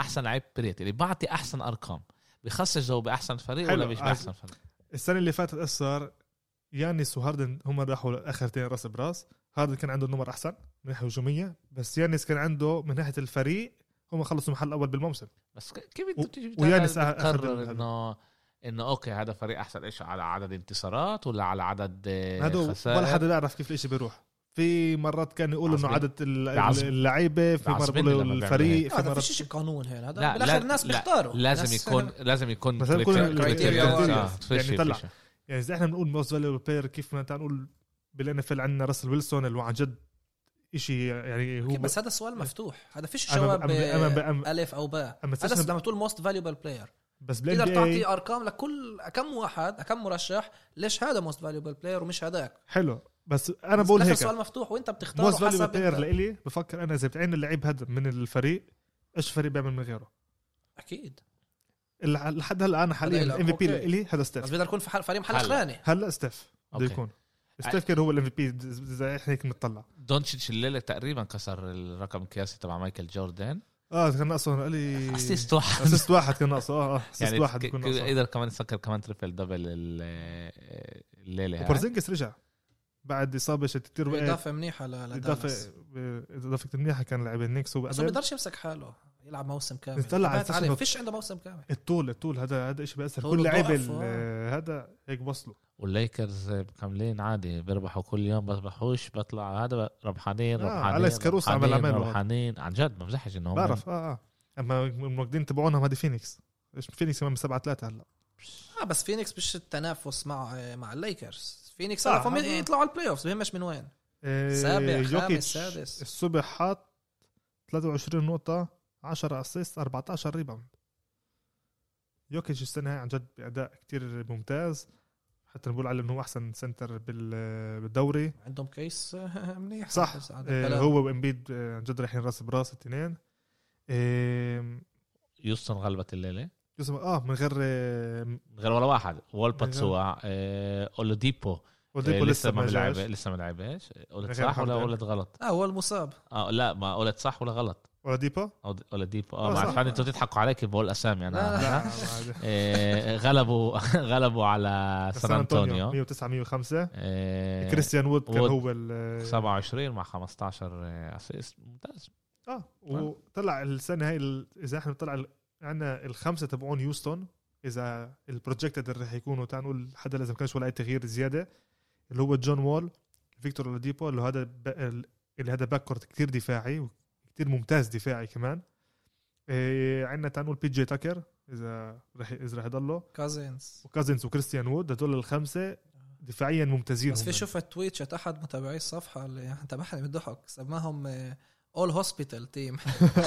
أحسن لعيب بيريت اللي بعطي أحسن أرقام. بخصص جو بأحسن فريق ولا حلو. مش آه. باحسن فريق؟ السنة اللي فاتت صار؟ يانيس وهاردن هم راحوا اخرتين رأس براس. هاردن كان عنده نمر أحسن من ناحية هجومية بس يانيس كان عنده من ناحية الفريق هم خلصوا محل أول بالموسم. بس كيف أنت ويانس ال- انه إنه okay هذا فريق أحسن إيش على عدد انتصارات ولا على عدد هذا خسائر؟ ولا حدا بيعرف كيف الإشي بيروح. في مرات كان يقولوا إنه. عدد اللعيبة في مرات يقولوا الفريق في هذا مرات فيش شيء قانون هنا هذا لا، بالآخر لا، الناس بيختاروا. لازم يكون لازم يكون. criteria. آه، فيش- يعني طلع. يعني إذا إحنا بنقول most valuable player كيف ما نقول بال NF عندنا راسل ويلسون اللي هو عن جد شيء يعني هو بس هذا السؤال مفتوح. هذا فيش جواب ألف أو باء. هذا لما تقول most valuable player بس بالان تقدر تعطي أرقام لكل كم واحد كم مرشح ليش هذا most valuable player ومش هذاك؟ حلو. بس أنا بقول هيك. السؤال مفتوح وأنت بتختار most valuable حسب player. لإلي بفكر أنا إذا بتعين اللعيب هذا من الفريق إيش الفريق بيعمل من غيره؟ أكيد. لحد هلا أنا حاليا ال MVP. لإلي هذا بس ستيف بيقدر يكون في حل- فريق محل هلا. ثاني هلا ستيف بده. يكون. ستيف كان هو ال MVP زي إحنا هيك بنطلع. دونتشيتش الليلة تقريبا كسر الرقم القياسي تبع مايكل جوردن. آه كان ناقصه قال لي assist واحد. assist واحد كان ناقصه. آه آه assist يعني واحد ك- بيكون ك- ناقصه. قدر كمان يسكر كمان تريبل دبل ال- الليلة هاي. وبورزينجس رجع بعد إصابة شت كثير وقت اضافه منيحة ل- لدالاس اضافه إضافة منيحة كان لاعب النكس هو بس قبل بيقدرش يمسك حاله. يلعب موسم كامل. بيطلع على عليه. إنه- فيش عنده موسم كامل. الطول الطول. هذا هذا شيء بيأثر. طول كل لعيبه ال- آه. هذا هيك بوصلوا والليكرز مكملين عادي. بيربحوا كل يوم بس بحوش بطلع هذا ربحانين آه، ربحانين أليكس كاروس عمل ربحانين، عمله. ربحانين. عن جد ما بمزحش انه بعرف آه آه. أما الموجودين تبعونهم هذه فينيكس. إيش فينيكس كمان 7 3 هلا. آه بس فينيكس مش التنافس مع مع الليكرز. فينيكس آه، فهم هذا- يطلعوا على ال playoff بهمش من وين. آه، سابع، خامس، سادس. الصبح حاط 23 نقطة. 10 assist 14 rebound يوكيتش السنة هاي عن جد بأداء كتير ممتاز. حتى نقول عليه إنه هو أحسن center بال- بالدوري. عندهم كيس منيح. صح. آه،. هو وإمبيد آه، عن جد رايحين رأس براس الاثنين. يوستن غلبت الليلة. اسمه آه من غير آه، من غير ولا واحد. وولبات سوا آه، اولوديبو آه، اوديبو لسه ما. بيلعب لسه ما لعبش قلت صح ولا. قلت غلط؟ آه هو المصاب. آه لا ما قلت صح ولا غلط. أولاديبو؟ أو- أولاديبو. آه آه، ما صح. عشان أنتوا تضحكوا عليك بقول اسامي أنا. لا، لا. آه، غلبوا غلبوا على سان أنطونيو. 109 105 آه، كريستيان وود كان. هو ال 27 مع 15 assist ممتاز. آه وطلع السنة هاي إذا إحنا طلع عندنا الخمسة تبعون هيوستن إذا ال projected اللي رح يكونوا تعال نقول حدا لازم كانش ولا أي تغيير زيادة اللي هو جون وول فيكتور أولاديبو اللي هذا. اللي هذا backcourt كثير دفاعي وكثير ممتاز دفاعي كمان. إيه عندنا تعال نقول بي جي تاكر إذا رح إذا رح يضله. كازينز وكازنز وكريستيان وود هدول الخمسة دفاعيا ممتازين بس في. شفت tweet شت أحد متابعي الصفحة اللي تبعها من الضحك سماهم all hospital team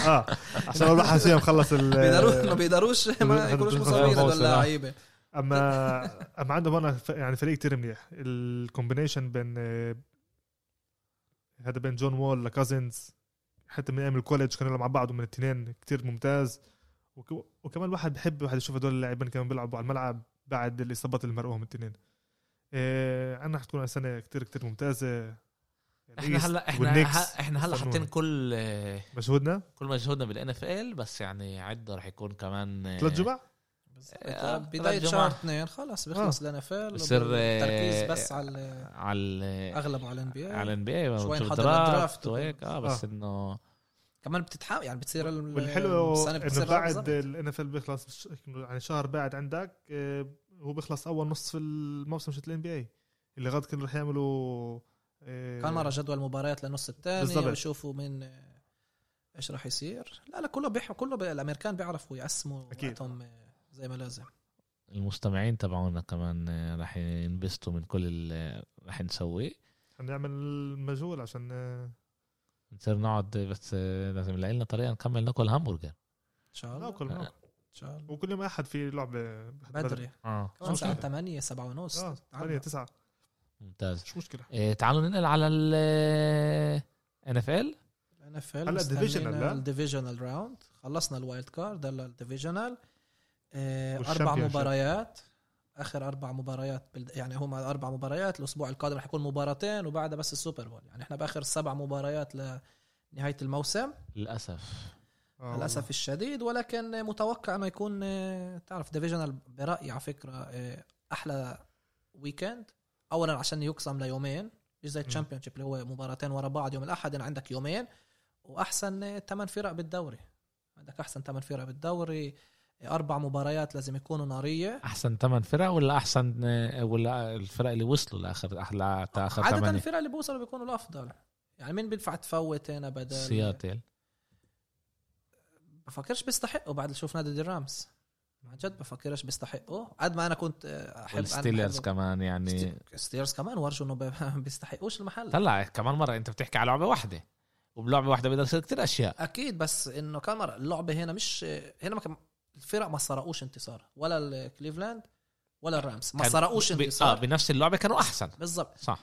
آه عشان واحد فيهم خلص ال بيقدروش ما بيقدروش ما يكونوش مصابين هدول اللعيبه اما أما عندهم هنا ف- يعني فريق كتير منيح. ال combination بين آه، هذا بين جون وول لكازنز حتى من أيام ال college كانوا يلعبوا مع بعض من الاثنين كتير ممتاز. وك- وكمان الواحد بحب الواحد يشوف هدول اللاعبين كمان بيلعبوا على الملعب بعد الاصابات اللي مرقوهم الاثنين. إيه عنا حتكون سنه كتير كتير ممتازة. إحنا هلا إحنا إحنا هلا. حاطين كل مجهودنا؟ كل مجهودنا بال NFL بس يعني عدة رح يكون كمان آه، ثلاث جمع؟ آه، بداية شهر. اثنين خلص بيخلص ال NFL بصير، آه، تركيز بس على على أغلبه على ال NBA على NBA شوي نحضر draft وهيك آه بس آه. إنه كمان بتتحمل يعني بتصير ال- والحلو إنه بعد. ال NFL بيخلص يعني شهر بعد عندك آه، هو بيخلص أول نص في الموسم شت ال NBA اللي غاد كانوا رح يعملوا آه، كان مرة جدول مباريات للنص الثاني بالضبط. ويشوفوا مين آه، إيش راح يصير لا لا كله بيح كله بي... الأمريكان بيعرفوا يقسموا أكيد. زي ما لازم. المستمعين تبعونا كمان رح ينبسطوا من كل اللي رح نسويه. حنعمل مجهود عشان آه، نصير نقعد بس آه، لازم نلاقي لنا طريقة نكمل ناكل همبرجر. إن شاء الله. ناكل إن شاء الله. وكل يوم أحد في لعبة بدري. آه. كمان الساعة 8 7 ونص. آه 8 9 ممتاز. مش مشكلة. إيه تعالوا ننقل على ال NFL ال NFL هلا divisional، لا؟ ال divisional round خلصنا ال wild card هلا ال divisional أربع وال championship. مباريات. آخر أربع مباريات. يعني هم أربع مباريات. الأسبوع القادم رح يكون مباراتين وبعدها بس ال Super Bowl. يعني إحنا بآخر سبع مباريات لنهاية الموسم. للأسف. آه للأسف الشديد. ولكن متوقع أنه يكون آه، تعرف divisional برأيي على فكرة آه، أحلى weekend اولا عشان يقسم ليومين. مش زي. ال championship اللي هو مباراتين ورا بعض. يوم الأحد يعني عندك يومين. وأحسن ثمان فرق بالدوري. عندك أحسن ثمان فرق بالدوري. آه، أربع مباريات لازم يكونوا نارية. أحسن ثمان فرق ولا أحسن آه، ولا الفرق اللي وصلوا لآخر أحلى آخر عادة ثمانية؟ الفرق اللي بوصلوا بيكونوا الأفضل. يعني مين بينفع تفوت هنا بدل سياتل. بفكرش بيستحقوا بعد اللي شوف نادي ال Rams. عن جد بفكرش بيستحقوا. قد ما أنا كنت آه، أحب وال Steelers أنا كمان يعني. Steelers كمان ورجوا إنه بيستحقوش المحل. طلع كمان مرة أنت بتحكي على لعبة واحدة. وبلعبة واحدة بيقدر يصير كثير أشياء. أكيد بس إنه مرة اللعبة هنا مش هنا ما كان الفرق ما سرقوش انتصار ولا الكليفلاند ولا ال Rams. ما سرقوش آه انتصار. بنفس اللعبة كانوا أحسن. بالضبط. صح.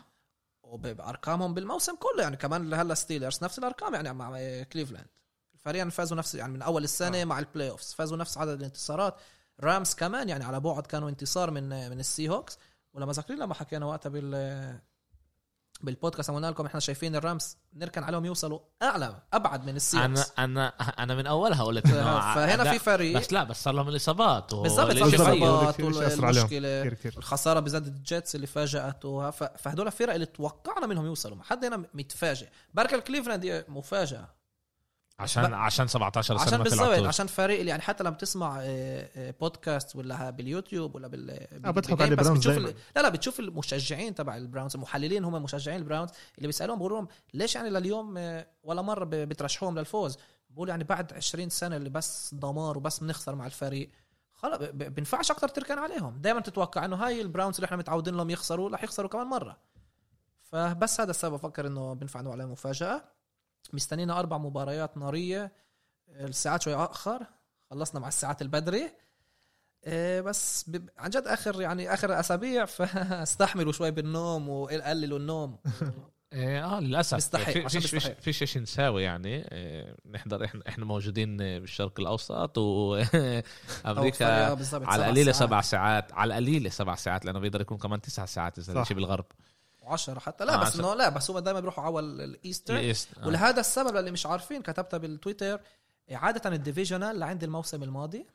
وبأرقامهم بالموسم كله يعني كمان هلا Steelers نفس الأرقام يعني مع كليفلاند الفريقين فازوا نفس يعني من أول السنة آه. مع ال playoffs فازوا نفس عدد الانتصارات. Rams كمان يعني على بعد كانوا انتصار من من ال Seahawks ولما ذاكرين لما حكينا وقتها بال بالبودكاست قلنا لكم إحنا شايفين الرامز نركن عليهم يوصلوا أعلى أبعد من السي أنا أنا أنا من أولها قلت إنه فهنا في فريق بس لا بس صار لهم الإصابات بالضبط الإشي صار في غير. إصابات كتير إشي أثر عليهم. والمشكلة الخسارة بزاد الجيتس اللي فاجأته ف- فهدول الفرق اللي توقعنا منهم يوصلوا ما حد هنا متفاجئ بركة الكليفلاند مفاجأة عشان عشان 17 سنة عشان طلعتوش عشان فريق اللي يعني حتى لما بتسمع آه، آه، بودكاست ولا باليوتيوب ولا بال آه، بضحك على البراونز بتشوف. ال- لا لا بتشوف المشجعين تبع البراونز المحللين هم مشجعين البراونز اللي بيسألوهم بيقولوا لهم ليش يعني لليوم آه، ولا مرة ب- بترشحوهم للفوز؟ بقول يعني بعد 20 سنة اللي بس دمار وبس بنخسر مع الفريق خلاص ب- ب- بينفعش أكتر تركن عليهم. دائما تتوقع إنه هاي البراونز اللي إحنا متعودين لهم يخسروا رح يخسروا كمان مرة. فبس هذا السبب أفكر إنه بينفع نقول عليه مفاجأة. مستنينا أربع مباريات نارية الساعات شوي آخر خلصنا مع الساعات البدري إيه بس. عن جد آخر يعني آخر أسابيع فاستحملوا شوي بالنوم وقللوا النوم آه آه، للأسف عشان فيش فيش. فيش إيش نساوي يعني آه، نحضر إحنا إحنا موجودين بالشرق الأوسط وامريكا على القليله. سبع ساعات على القليله سبع ساعات لأنه بيقدر يكون كمان تسع ساعات إذا. شيء بالغرب وعشرة حتى لا آه، بس. إنه لا بس هو دائما بيروحوا على ال Eastern. آه. ولهذا السبب اللي مش عارفين كتبتها بالتويتر عادة ال divisional لعند الموسم الماضي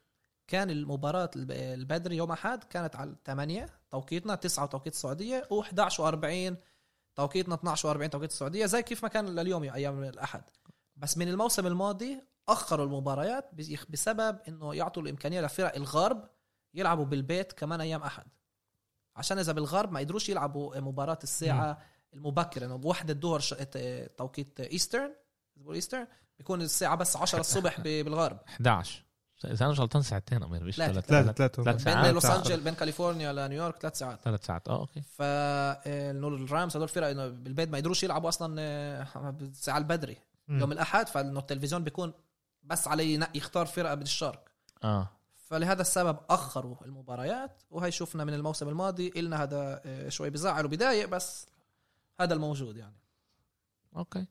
كان المباراة الب- البدري يوم أحد كانت على 8 توقيتنا 9 توقيت السعودية و11 و40 توقيتنا 12 و40 توقيت السعودية زي كيف ما كان لليوم أيام الأحد بس من الموسم الماضي أخروا المباريات بس- بسبب إنه يعطوا الإمكانية لفرق الغرب يلعبوا بالبيت كمان أيام أحد عشان إذا بالغرب ما يقدروش يلعبوا مباراة الساعة المبكرة. إنه بوحدة الظهر ش- توقيت Eastern بيقول Eastern بيكون الساعة بس 10 الصبح بالغرب. 11 إذا أنا مش غلطان ساعتين أمير مش لا، ثلاث ثلاثة ثلاث ثلاثة. ثلاث ساعات. بين لوس. أنجل بين كاليفورنيا لنيويورك ثلاث ساعات. ثلاث ساعات. آه أوكي. ف إنه ال Rams هدول فرق إنه بالبيت ما يقدروش يلعبوا أصلا آه، بالساعة البدري. يوم الأحد. فإنه التلفزيون بيكون بس عليه ينقي يختار فرقة بالشرق آه. فلهذا السبب أخروا المباريات وهي شفنا من الموسم الماضي إلنا هذا آه، شوي بزعل وبضايق بس هذا الموجود يعني. أوكي.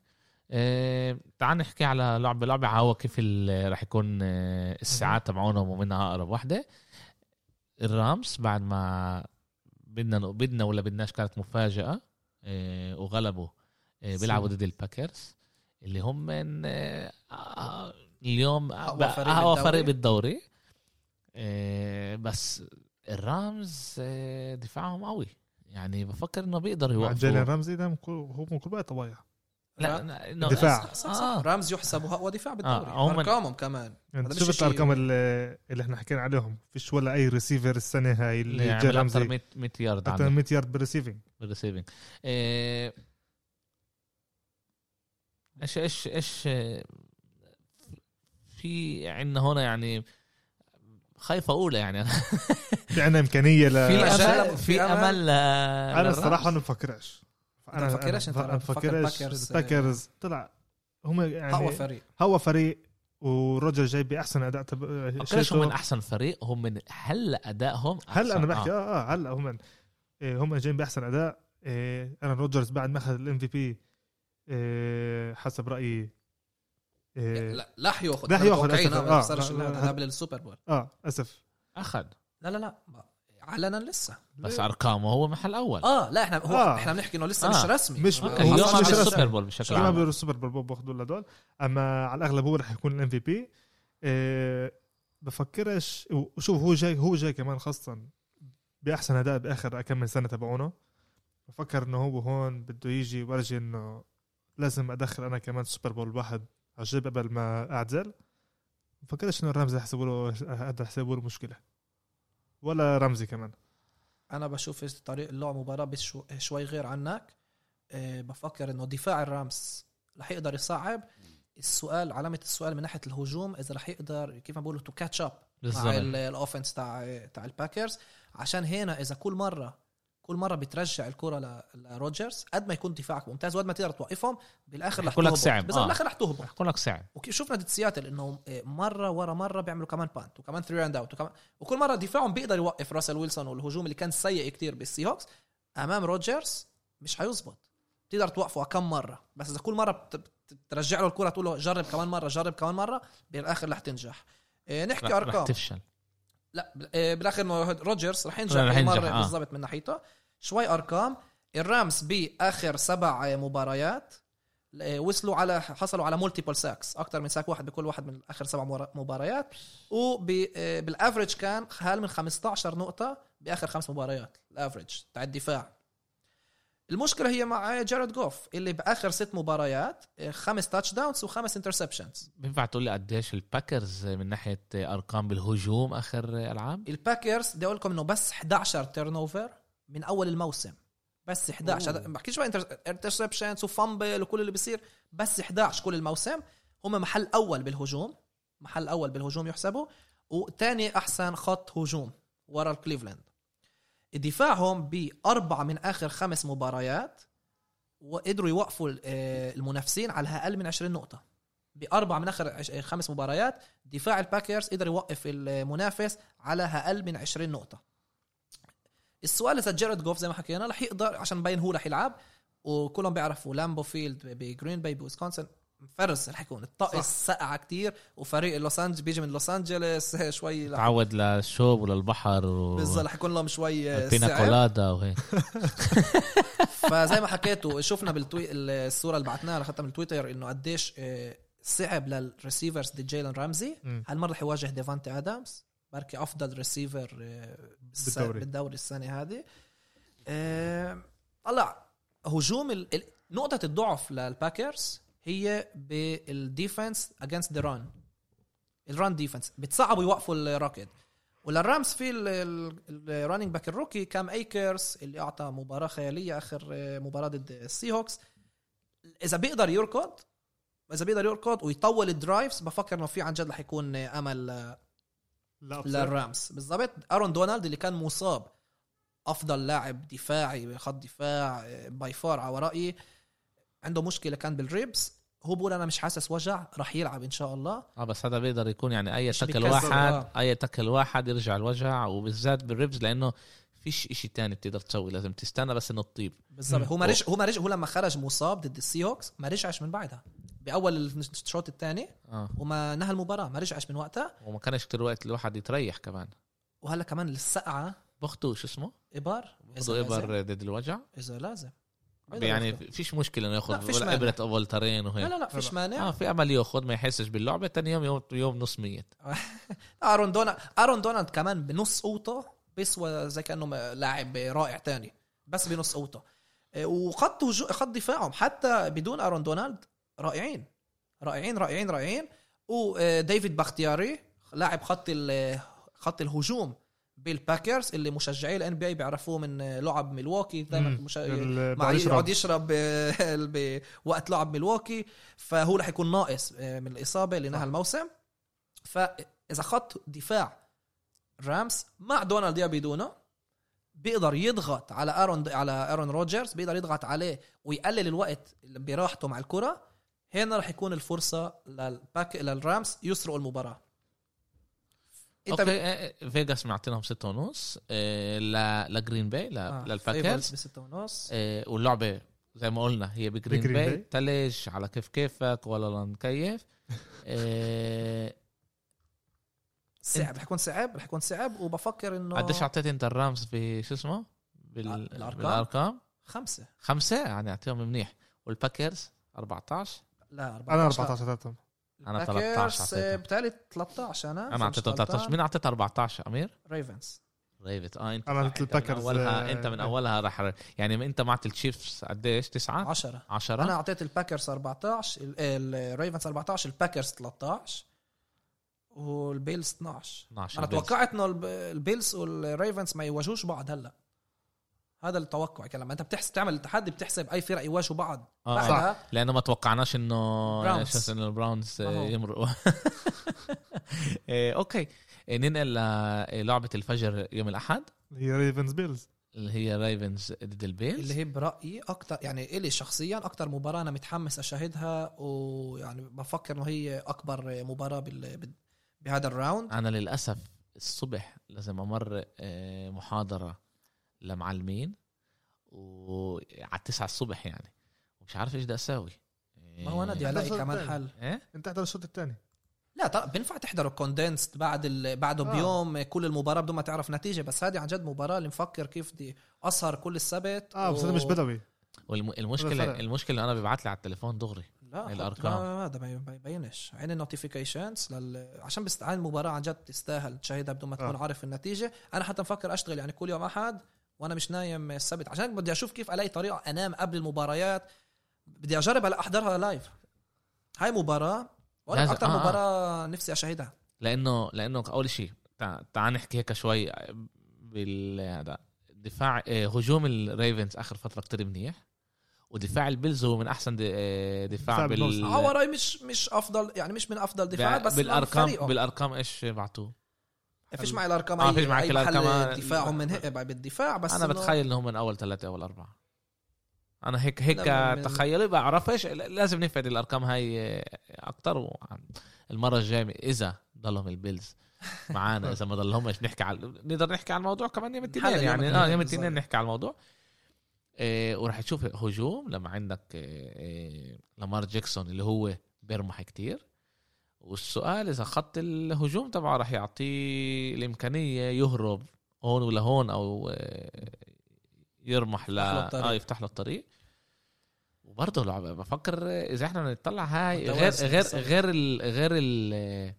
آه، تعال نحكي على لعبة لعبة هو كيف راح يكون آه، الساعات تبعونهم ومنها أقرب واحدة. ال Rams بعد ما بدنا بدنا ولا بدناش كانت مفاجأة آه، وغلبوا آه، بيلعبوا ضد ال Packers اللي هم من آه، اليوم أقوى بقى فريق أقوى بالدوري. فريق بالدوري. بس ال Rams آه، دفاعهم قوي. يعني بفكر إنه بيقدروا مع يوقفوا. جيلين رمزي ده هو من كل وقت ضايع لا لا. لا، دفاع. صح صح صح. آه. Rams يحسب اقوى دفاع بالدوري. آه، هم- أرقامهم كمان. يعني هذا مش شفت الارقام اللي, اللي إحنا حكينا عليهم؟ فيش ولا أي ريسيفر السنة هاي اللي جاي يعمل أكثر رمزي 100 100 يارد أكثر من عنه 100 yard بال receiving بال receiving إيه، إيش إيش إيش آه، في عندنا هنا يعني خايف أقول يعني. في عندنا إمكانية ل في أمل في. أمل. أنا. الصراحة ما بفكرش. أنت بتفكرش أنت أنا بتفكر بفكرش. Packers- Packers طلع. هم يعني اقوى فريق. هو فريق وروجر جاي بأحسن أداء. تب... بفكرش هم من أحسن فريق. هم من هلا أدائهم هلا أنا. بحكي آه. آه آه هلا هم إيه هم جايين بأحسن أداء. أنا روجرز بعد ما أخذ ال MVP حسب رأيي لا رح ياخذ رح ياخذ أسف. آه، ما آه، بخسرش لا، لا، هذا لا. قبل ال Super Bowl. آه اسف أخذ. لا لا لا علنا لسه. بس أرقامه هو محل أول. آه لا إحنا هو آه. إحنا بنحكي إنه لسه آه. مش رسمي. مش- آه، هو اليوم مش- مش- ال Super Bowl بشكل عام. بيقولوا ال Super Bowl باخذوا هدول أما على الأغلب هو رح يكون ال MVP. بفكرش وشوف هو جاي هو جاي كمان خاصه بأحسن أداء بآخر كم سنة تبعونه. بفكر إنه هو هون بده يجي يورجي إنه لازم أدخل أنا كمان Super Bowl واحد. أجيب قبل ما اعتزل بفكرش انه الرامز يحسبوا له هذا يحسبوا له مشكلة. ولا رامز كمان. أنا بشوف طريق اللعب مباراة بس شو- شوي غير عنك. آه، بفكر إنه دفاع الرامز رح يقدر يصعب. السؤال علامة السؤال من ناحية الهجوم إذا رح يقدر كيف ما بقولوا to catch up مع ال offense تاع تاع الباكرز عشان هنا إذا كل مرة كل مرة بترجع الكرة لروجرز قد ما يكون دفاعك ممتاز وقد ما تقدر توقفهم بالآخر رح لك صعب. بالضبط آه. بالآخر رح تهبط. بقول لك صعب وكيف شفنا ضد سياتل إنه مرة ورا مرة بيعملوا كمان punt وكمان three and out وكمان وكل مرة دفاعهم بيقدر يوقف راسل ويلسون والهجوم اللي كان سيء كتير بالسي هوكس أمام روجرز مش حيزبط تقدر توقفه كم مرة. بس إذا كل مرة بت- بت- بترجع له الكرة تقول له جرب كمان مرة جرب كمان مرة بالآخر رح تنجح. إيه، نحكي رح, رح أرقام. تفشل. لا إيه، بالآخر إنه روجرز رح ينجح رح ينجح، آه. بالضبط من ناحيته. شوي أرقام. الرامز بآخر سبع مباريات آه، وصلوا على حصلوا على multiple sacks أكثر من sack واحد بكل واحد من آخر سبع مبار- مباريات. وبال average كان خال من 15 نقطة بآخر خمس مباريات ال average تاع الدفاع. المشكلة هي مع جارد جوف اللي بآخر ست مباريات آه، خمس touchdowns وخمس interceptions بينفع تقول لي قديش الباكرز من ناحية أرقام بالهجوم آخر ألعاب؟ الباكرز بدي أقول لكم إنه بس 11 turnover من أول الموسم. بس 11 هذا ما بحكيش بقى interceptions و fumble وكل اللي بيصير بس 11 كل الموسم. هم محل أول بالهجوم محل أول بالهجوم يحسبوا وثاني أحسن خط هجوم ورا الكليفلاند. دفاعهم بأربعة من آخر خمس مباريات وقدروا يوقفوا آه، المنافسين على أقل من 20 نقطة. بأربعة من آخر عش- خمس مباريات دفاع الباكرز قدر يوقف المنافس على أقل من 20 نقطة. السؤال إذا جيرد جوف زي ما حكينا رح يقدر عشان مبين هو رح يلعب وكلهم بيعرفوا لامبو فيلد بجرين باي بويسكونسن مفرس رح يكون الطقس سقعة كتير وفريق لوس انجلس بيجي من لوس أنجلس شوي تعود للشوب وللبحر و... بالظبط رح يكون لهم شوي بينا سعر. كولادا وهيك فزي ما حكيت وشفنا بالتوي الصورة اللي بعتناها اخذتها من تويتر إنه قديش آه، صعب للريسيفرز دي جيلن رامزي. هالمرة رح يواجه ديفانتي ادمز بركي أفضل ريسيفر آه، بالدوري. بالدوري السنة هذه آه، طلع هجوم ال... ال- نقطة الضعف للباكرز هي بال defense against the run ال run defense بتصعبوا يوقفوا الراكض وللرامز في ال running back ال rookie كام أيكرز اللي أعطى مباراة خيالية آخر آه، مباراة ضد السي هوكس إذا بيقدر يركض إذا بيقدر يركض ويطول ال drives بفكر إنه في عن جد رح يكون آه، أمل آه، للرامز. بالضبط. أرون دونالد اللي كان مصاب. أفضل لاعب دفاعي خط دفاع by far على رأيي. عنده مشكلة كان بال ribs هو بقول أنا مش حاسس وجع راح يلعب إن شاء الله. آه بس هذا بيقدر يكون يعني أي tackle واحد آه. أي tackle واحد يرجع الوجع وبالذات بال ribs لأنه فيش إشي تاني بتقدر تسوي لازم تستنى بس إنه تطيب. بالضبط. هو ما رجع هو ما رجع هو لما خرج مصاب ضد السي هوكس ما رجعش من بعدها. بأول الشوط الثاني آه. وما نهى المباراة ما رجعش من وقتها. وما كانش كتير وقت الواحد يتريح كمان. وهلا كمان السقعة. بخطو شو اسمه؟ ابر بخطو ابر ضد الوجع. إذا لازم. يعني. فيش مشكلة إنه لا، ياخذ فيش ولا. إبرة اولترين لا وهيك. لا لا فيش مانع. آه في امل ياخذ ما يحسش باللعبة تاني يوم يوم, يوم نص ميت آرون دونالد آرون دونالد كمان بنص قوطه بيسوى زي كأنه لاعب رائع تاني بس بنص قوته إيه، وخط هجو... خط دفاعهم حتى بدون آرون دونالد رائعين. رائعين رائعين رائعين. وديفيد بختياري لاعب خط ال... خط الهجوم. بالباكرز اللي مشجعي ال NBA بيعرفوه من ألعاب ميلواكي دائما. مش... يقعد يشرب. بوقت ألعاب ميلواكي فهو رح يكون ناقص آه، من الإصابة اللي نهى الموسم. فإذا خط دفاع رامز مع دونالد يا بدونه بيقدر يضغط على آرون على آرون روجرز بيقدر يضغط عليه ويقلل الوقت اللي براحته مع الكرة. هنا رح يكون الفرصة للباك للرامز يسرقوا المباراة. إنت okay بت- آه، فيجاس معطينهم ستة ونص آه، ل- لجرين باي ل- آه، للباكرز بستة ونص. آه، واللعبة زي ما قلنا هي بجرين بجرين باي باي. تلج على كيف كيفك ولا نكيف. آه، صعب رح يكون صعب رح يكون صعب وبفكر إنه قديش أعطيت أنت الرامز في شو اسمه؟ بال... الأرقام؟ بالأرقام؟ خمسة. خمسة يعني أعطيهم منيح. والباكرز 14 لا 14 أنا لا. 14 أعطيتهم. أنا الباكرز، 13 أعطيته. آه، بتهيألي 13 أنا أنا أعطيته 13 مين اعطيت 14 أمير؟ ريفنز ريفت آه أنت أنا صح، قلت انت من الباكرز، اولها آه، أنت من آه. أولها راح يعني أنت معت التشيفز قديش؟ 9 10 10 أنا أعطيت الباكرز 14 ال- الريفنز 14 الباكرز 13 والبيلز 12 12 أنا. توقعت إنه الب- البيلز والريفنز ما يواجهوش بعض هلأ. هذا التوقع كان لما أنت بتحسب تعمل التحدي بتحسب أي فرق يواجهوا بعض. آه، بعدها لأنه ما توقعناش إنه browns. شو اسمه ال browns آه،. يمرقوا. إيه، أوكي. إيه، ننقل للعبه الفجر يوم الأحد. هي ravens bills اللي هي ravens ضد البيلز اللي هي برأيي أكثر يعني إلي شخصيا أكثر مباراة أنا متحمس أشاهدها ويعني بفكر إنه هي أكبر مباراة بال... بال- بهذا ال round أنا للأسف الصبح لازم أمر آه، محاضرة. لمعلمين وعلى 9 الصبح يعني. ومش عارف إيش بدي أسوي ما هو أنا بدي الاقي هذا كمان. حل إيه؟ أنت احضر الشوط الثاني. لا طبعا بينفع تحضره condensed بعد ال... بعده آه. بيوم كل المباراة بدون ما تعرف نتيجة؟ بس هذه عن جد مباراة اللي مفكر كيف بدي اسهر كل السبت. آه بس أنا مش بدوي. والمشكلة فرق. المشكلة أنا ببعت لي على التليفون دغري لا الأرقام. لا هذا ما ما يبينش. عين ال notifications لل... عشان بس عين المباراة عن جد تستاهل تشاهدها بدون ما تكون آه. عارف النتيجة. أنا حتى مفكر أشتغل يعني كل يوم أحد. وأنا مش نايم السبت. عشان بدي أشوف كيف ألاقي طريقة أنام قبل المباريات. بدي أجرب هلا أحضرها live هاي مباراة ولا أكثر آه، آه. مباراة نفسي أشاهدها. لأنه لأنه أول شيء تع- تعال نحكي هيك شوي بال هذا دفاع آه، هجوم الريفنز آخر فترة كتير منيح. ودفاع البيلز هو من أحسن د- آه، دفاع دفاع بال. آه وراي مش مش أفضل يعني مش من أفضل دفاعات بس بالأرقام. بالأرقام إيش بعتوه؟ فيش معي الأرقام آه، أي- فيش معك محل الأرقام. دفاعهم من هيك بالدفاع بس أنا بتخيل انه هم من أول ثلاثة أو أربعة. أنا هيك هيك تخيلي بعرفش لازم نفعل الأرقام هاي أكثر المرة الجاية إذا ضلهم البيلز معانا إذا ما ضلهمش نحكي على نقدر نحكي على الموضوع كمان يوم الاثنين يعني. آه يوم. الاثنين نحكي على الموضوع. إيه وراح تشوف هجوم لما عندك إيه إيه لامار جاكسون اللي هو بيرمح كتير. والسؤال إذا خط الهجوم تبعه راح يعطيه الإمكانية يهرب هون ولا هون أو إيه يرمح ل. آه يفتح له الطريق وبرضه لعب بفكر إذا إحنا نطلع هاي غير غير. غير ال غير ال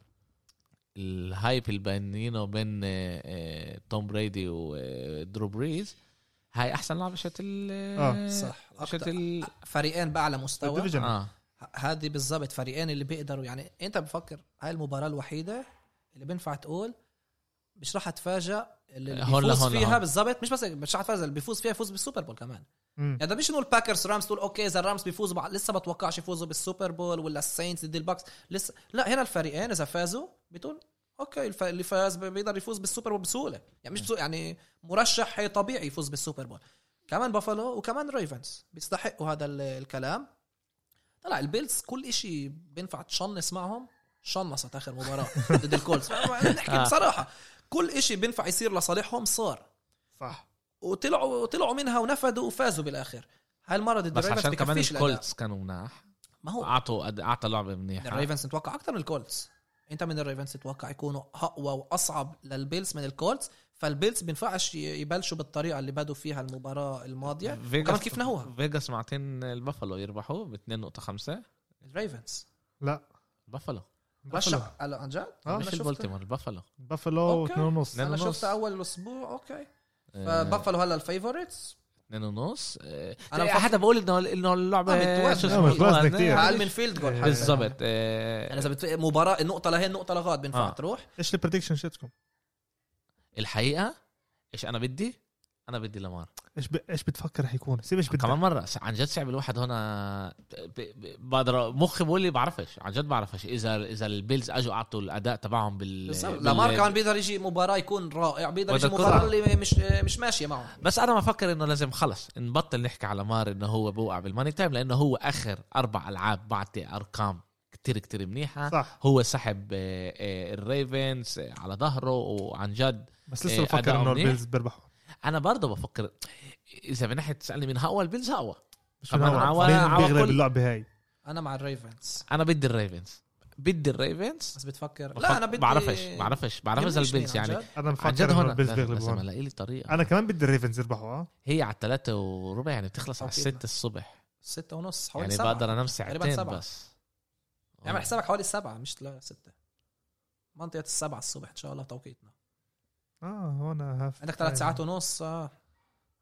ال hype اللي بينينه وبين آه، آه، توم بريدي ودرو بريز هاي أحسن لعبة شت ال آه، صح. شت أكتر. ال فريقين بأعلى مستوى ال division. هذه بالضبط فريقين اللي بيقدروا يعني انت بفكر هاي المباراة الوحيدة اللي بينفع تقول مش راح اتفاجئ اللي هون بيفوز فيها. بالضبط مش بس مش راح اتفاجئ اللي بيفوز فيها يفوز بال Super Bowl كمان. مم. يعني ده مش انه الباكرز رامز تقول أوكي إذا الرامز بيفوزوا بع- لسه بتوقعش يفوزوا بال Super Bowl ولا السينتس ضد البكس لسه لا هنا الفريقين إذا فازوا بتقول أوكي الف... اللي فاز بيقدر يفوز بال Super Bowl بسهولة. يعني مش بسهولة يعني مرشح طبيعي يفوز بال Super Bowl. كمان بافالو وكمان ريفنز بيستحقوا هذا ال- الكلام. طلع البيلز كل إشي بينفع تشنص معهم شنصت آخر مباراة ضد الكولتس. نحكي آه. بصراحة كل إشي بينفع يصير لصالحهم صار. صح. وطلعوا طلعوا منها ونفذوا وفازوا بالآخر. هاي المرة ضد بس عشان كمان الكولتس كانوا مناح. ما هو. أعطوا أعطى لعبه منيحه الريفنز نتوقع أكثر من الكولتس أنت من الريفنز تتوقع يكونوا أقوى وأصعب للبيلز من الكولتس فالبيلز بينفعش يبلشوا بالطريقة اللي بدوا فيها المباراة الماضية. وكمان كيف نهوها؟ فيجاس معطين البافلو يربحوا ب 2.5 الريفنز. لا. بافلو. بافلو عن جد؟ آه، أنا مش شفت- البولتيمور البافلو. بافلو أوكي. اثنين ونص. اثنين أنا. شفتها أول الأسبوع أوكي. آه، فبافلو هلا ال favorites. اثنين ونص. آه، بفكر- حدا بقول انه إنه اللعبة متوازنة. كتير. أقل من field goal حتى. بالضبط. يعني إذا بتف... مباراه النقطه لهي النقطه لغاد بينفع آه. تروح. إيش ال prediction شتكم الحقيقة إيش أنا بدي؟ أنا بدي لامار إيش ب... إيش بتفكر رح يكون؟ سيب إيش بدك. كمان مرة عن جد صعب الواحد هنا ب- ب- بقدر مخي بقول لي بعرفش عن جد بعرفش إذا إذا البيلز أجوا أعطوا الأداء تبعهم بال, بال... لامار كمان بيقدر يجي مباراة يكون رائع بيقدر يجي مباراة. اللي مش مش ماشية معه بس أنا بفكر إنه لازم خلص نبطل نحكي على لامار إنه هو بوقع بال money time لأنه هو آخر أربع ألعاب بعطي أرقام كتير كتير منيحة. صح. هو سحب آه، آه، الريفنز على ظهره وعن جد بس لسه إيه، بفكر إنه. البيلز بيربحوا. أنا برضه بفكر إذا من ناحية تسألني من أقوى البيلز أقوى مش من. مين بيغلب اللعبه هاي أنا مع الريفنز. أنا بدي الريفنز. بدي الريفنز. بس بتفكر. لا أنا بدي بعرفش بعرفش بعرفش إذا مين البيلز عن يعني. أنا جد إنه هون البيلز بيغلبوا. الاقي لي طريقة. أنا كمان بدي الريفنز يربحوا آه. هي على الثلاثة وربع يعني بتخلص على. الستة الصبح. ستة ونص حوالي يعني سبعة. بقدر أنام ساعتين. بس. اعمل حسابك حوالي سبعة مش لا ستة. منطقة السبعة الصبح إن شاء الله توقيتنا. آه هون half عندك ثلاث ساعات ونص آه.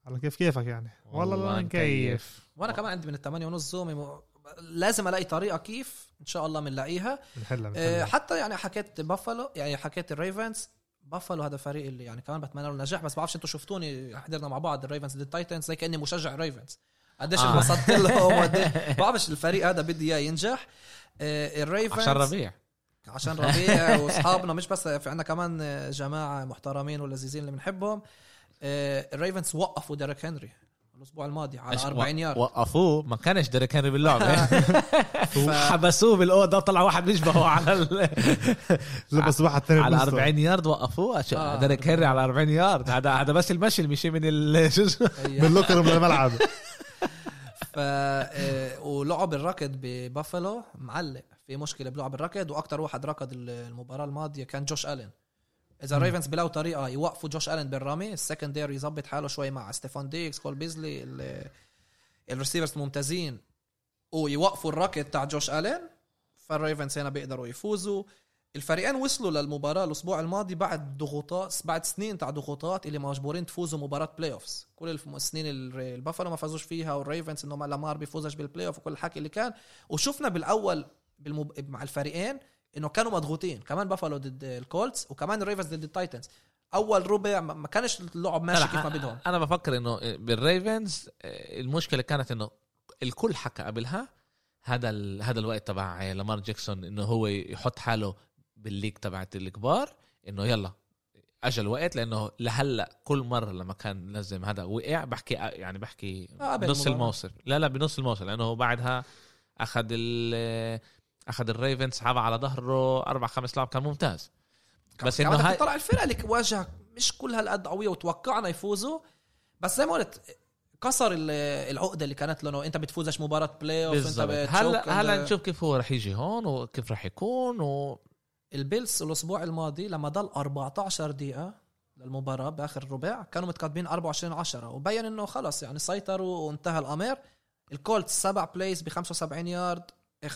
على كيف كيفك يعني؟ والله لا نكيف. وأنا كمان عندي من الثمانية ونص zoom ي م... لازم ألاقي طريقة كيف إن شاء الله بنلاقيها بنحلها آه،. حتى يعني حكيت بافالو يعني حكيت الريفنز. بافالو هذا فريق اللي يعني كمان بتمنى له النجاح بس بعرفش أنتم شفتوني حضرنا مع بعض الريفنز ضد التايتنز زي كأني مشجع الريفنز قديش آه. انبسطت لهم وقديش بعرفش الفريق هذا بدي إياه ينجح. آه، الريفنز عشان ربيع. عشان ربيع واصحابنا مش بس في عندنا كمان جماعة محترمين ولذيذين اللي بنحبهم. آه، الريفنز وقفوا ديريك هنري الأسبوع الماضي على إيش 40 يارد. وقفوه؟ ما كانش ديريك هنري باللعبة. حبسوه بالأوضة طلع واحد بيشبهه على ال... لبس واحد ثاني على بنصه. 40 يارد وقفوه. آه، ديريك هنري على 40 يارد. هذا هذا بس المشي اللي مشي من ال شو اسمه؟ من ال locker من الملعب. ف آه، ولعب الركض ببافلو معلق. في مشكلة بلعب الركض وأكثر واحد ركض المباراة الماضية كان جوش ألين. إذا. الريفنز بلاقوا طريقة يوقفوا جوش ألين بالرمي ال secondary يظبط حاله شوي مع ستيفان ديكس كول بيزلي ال- الـ receivers الممتازين ويوقفوا الركض تاع جوش ألين. فالريفنز هنا بيقدروا يفوزوا. الفريقين وصلوا للمباراة الأسبوع الماضي بعد ضغوطات بعد سنين تاع ضغوطات اللي مجبورين تفوزوا مباراة playoffs كل السنين ال- البافلو ما فازوش فيها والريفنز ما لامار بيفوزش بال playoff وكل الحكي اللي كان. وشفنا بالأول بالمب... مع الفريقين إنه كانوا مضغوطين. كمان بافلو ضد الكولتس وكمان الريفنز ضد التايتنز أول ربع ما كانش اللعب ماشي كيف ما بدهم. أنا بفكر إنه بالريفنز آه، المشكلة كانت إنه الكل حكى قبلها هذا ال... هذا الوقت تبع لامار جاكسون إنه هو يحط حاله بال league تبعت الكبار إنه يلا اجى الوقت لأنه لهلأ كل مرة لما كان لازم هذا وقع بحكي يعني بحكي آه، قبل نص المباراة. الموسم. لا لا بنص الموسم لأنه بعدها أخذ ال أخذ الريفنز سحبها على ظهره أربع خمس لعب كان ممتاز. بس إنه هاي تطلع الفرقة اللي واجهك مش كل هالقد قوية وتوقعنا يفوزوا. بس زي ما قلت كسر ال- العقدة اللي كانت له أنت بتفوزش مباراة playoff انت هلا هلا نشوف كيف هو رح يجي هون وكيف رح يكون و... البيلز الأسبوع الماضي لما ضل 14 دقيقة للمباراة بآخر ربع كانوا متقدمين 24 10 وبين إنه خلص يعني سيطروا وانتهى الأمر. الكولتس سبع plays ب 75 يارد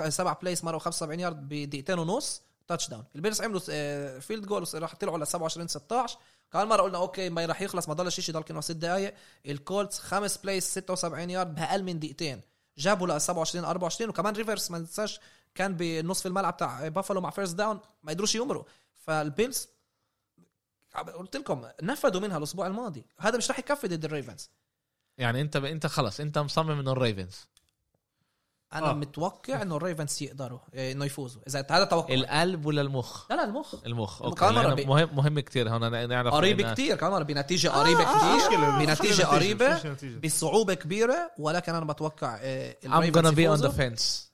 سبع plays مروا 75 يارد بدقيقتين ونص touchdown البيلز عملوا آه، field goal راح طلعوا ل 27 16 كمان مرة قلنا okay ما راح يخلص ما ضلش شيء ضل كانوا ست دقائق الكولتس خمس plays 76 يارد بأقل من دقيقتين. جابوا ل 27 24 وكمان ريفرز ما ننساش كان بنصف الملعب تاع بافلو مع first down ما يقدروش يمروا فالبيلز قلت لكم نفذوا منها الأسبوع الماضي. هذا مش راح يكفي ضد الريفنز. يعني أنت أنت خلص أنت مصمم إنه الريفنز. أنا آه. آه. متوقع إنه الريفنز يقدروا إيه، إنه يفوزوا. إذا هذا توقع. القلب ولا المخ؟ لا لا المخ. المخ okay. بي- مهم مهم كتير هون نعرف قريب إن- كتير كمان بنتيجه قريبة آه، كتير مشكلة. بنتيجه قريبة. بصعوبة كبيرة ولكن أنا بتوقع إيه، I'm gonna be on the fence.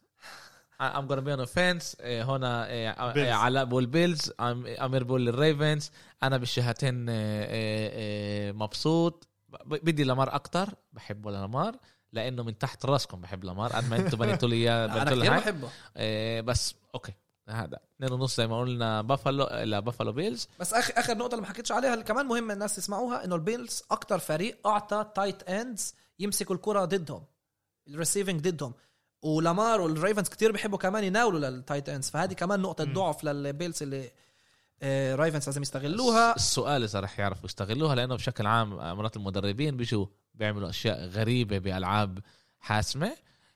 I'm gonna be on the fence. إيه، هنا إيه،. إيه، علاء بقول بيلز امير بقول الريفنز أنا بالشهتين إيه، إيه، إيه، مبسوط. بدي لامار أكتر. بحبه لامار. لأنه من تحت راسكم بحب لامار. قد ما أنتم بنيتوا لي إياه أنا كثير. بحبه. إيه، بس okay. هذا. اثنين ونص زي ما قلنا بافالو لبافالو بيلز. بس اخر آخر نقطة اللي ما حكيتش عليها اللي كمان مهم الناس يسمعوها إنه البيلز أكتر فريق أعطى tight ends يمسكوا الكرة ضدهم ال receiving ضدهم. ولامار والريفنز كتير بيحبوا كمان يناولوا لل tight ends فهذه كمان نقطة. ضعف للبيلز اللي آه، رايفنز لازم يستغلوها. السؤال إذا رح يعرفوا يستغلوها لأنه بشكل عام مرات المدربين بيجوا بيعملوا أشياء غريبة بألعاب حاسمة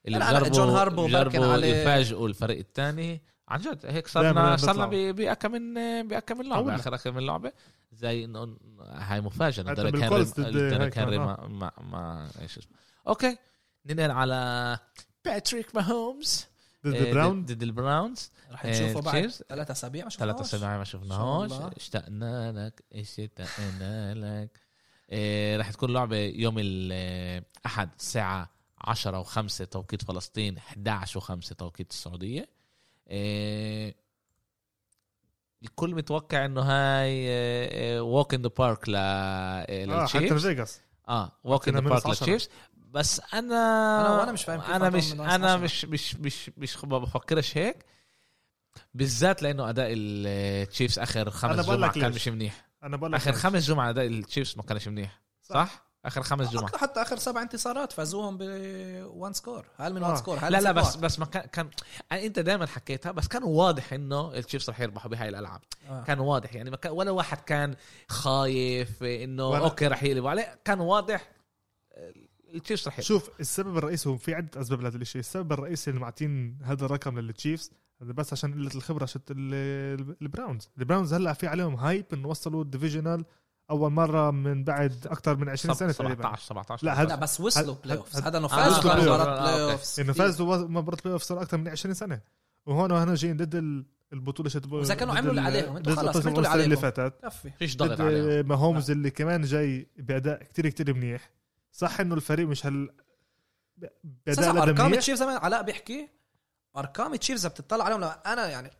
اللي بجربوا جون هاربو بجربوا. يفاجئوا الفريق الثاني عن جد هيك صرنا. صرنا ب- بأكم من بأكم من لعبة. اخر آخر من لعبة زي إنه هاي مفاجأة ديريك هنري هيك هنري ما ما, ما إيش اسمه okay ننقل على باتريك ماهومز ضد إيه، براون ضد البراونز رح نشوفه بعد Chiefs. ثلاث أسابيع ما شفناهوش. ثلاثة أسابيع ما شفناهوش. اشتقنا لك اشتقنا لك رح تكون لعبة يوم الأحد الساعة 10 و5 توقيت فلسطين 11 و5 توقيت السعودية إيه الكل متوقع إنه هاي walk in the park آه حتى للتشيفز فيجاس آه walk in the park. للتشيفز بس أنا أنا وأنا مش فاهم كيف أنا مش أنا. مش مش مش مش ما بفكرش هيك بالذات لأنه أداء التشيفز آخر أنا خمس جمعة كان ليش. مش منيح أنا بقول لك آخر. خمس. جمعة اداء التشيفز ما كانش منيح صح, آخر خمس جمعة. حتى- آخر سبع انتصارات فازوهم ب one score هل من آه. one score هل لا لا. بس بس ما كان كان أنت دائما حكيتها بس كان واضح إنه التشيفز رح يربحوا بهاي الألعاب. آه. كان واضح يعني ما كان ولا واحد كان خايف إنه وأنا- okay رح يقلبوا عليه. كان واضح التشيفز رح يربحوا شوف السبب الرئيسي هو في عدة أسباب لهذا الشيء السبب الرئيسي اللي معطين هذا الرقم للتشيفز. بس عشان قلة الخبرة شت ال- البراونز. البراونز هلأ في عليهم hype إنه وصلوا ال divisional أول مرة من بعد أكثر من 20 سنة تقريبا. 17 17 لا، لا هذا- بس وصلوا هد- playoff هد- هذا إنه آه، فازوا وصلوا playoff. مباراه آه، play okay. off انه فازوا مباراة playoff صار أكثر من 20 سنة. وهون هنا جايين ضد ال- البطولة شت وإذا كانوا عملوا اللي عليهم، إنتوا خلص عملتوا اللي اللي عليكم. فاتت. فيش ضغط عليهم. ماهومز اللي كمان جاي بأداء كتير كتير منيح. صح إنه الفريق مش بأداء أساسا لدى أرقام تشيفز زي ما علاء بيحكي أرقام تشيفز بتطلع عليهم. أنا يعني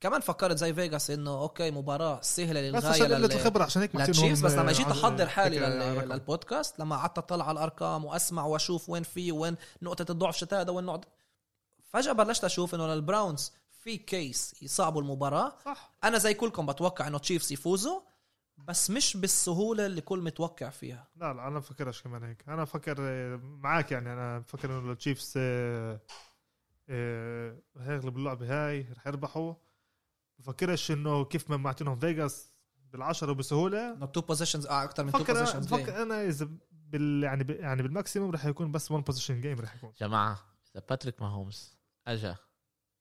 كمان فكرت زي فيغاس إنه okay مباراة سهلة بس للغاية عشان قلة الخبرة عشان هيك للتشيفز بس لما آه، جيت احضر حالي. للبودكاست لما قعدت اطلع على الأرقام وأسمع وأشوف وين في وين نقطة الضعف شت هذا وين نقطة. فجأة بلشت أشوف إنه لل Browns في كيس يصعبوا المباراة. صح. أنا زي كلكم بتوقع إنه Chiefs يفوزوا بس مش بالسهولة اللي كل متوقع فيها. لا لا أنا بفكرش كمان هيك. أنا بفكر آه، معك يعني أنا بفكر إنه ال Chiefs آه، آه، هيغلبوا اللعبه هاي رح يربحوا. بفكرش إنه كيف ما معطينهم فيجاس بالعشرة بسهوله إنه two possessions أكثر من two possessions بفكر أنا إذا بال يعني ب- يعني بال maximum رح يكون بس 1 possession game رح يكون. جماعة إذا باتريك ماهومز أجا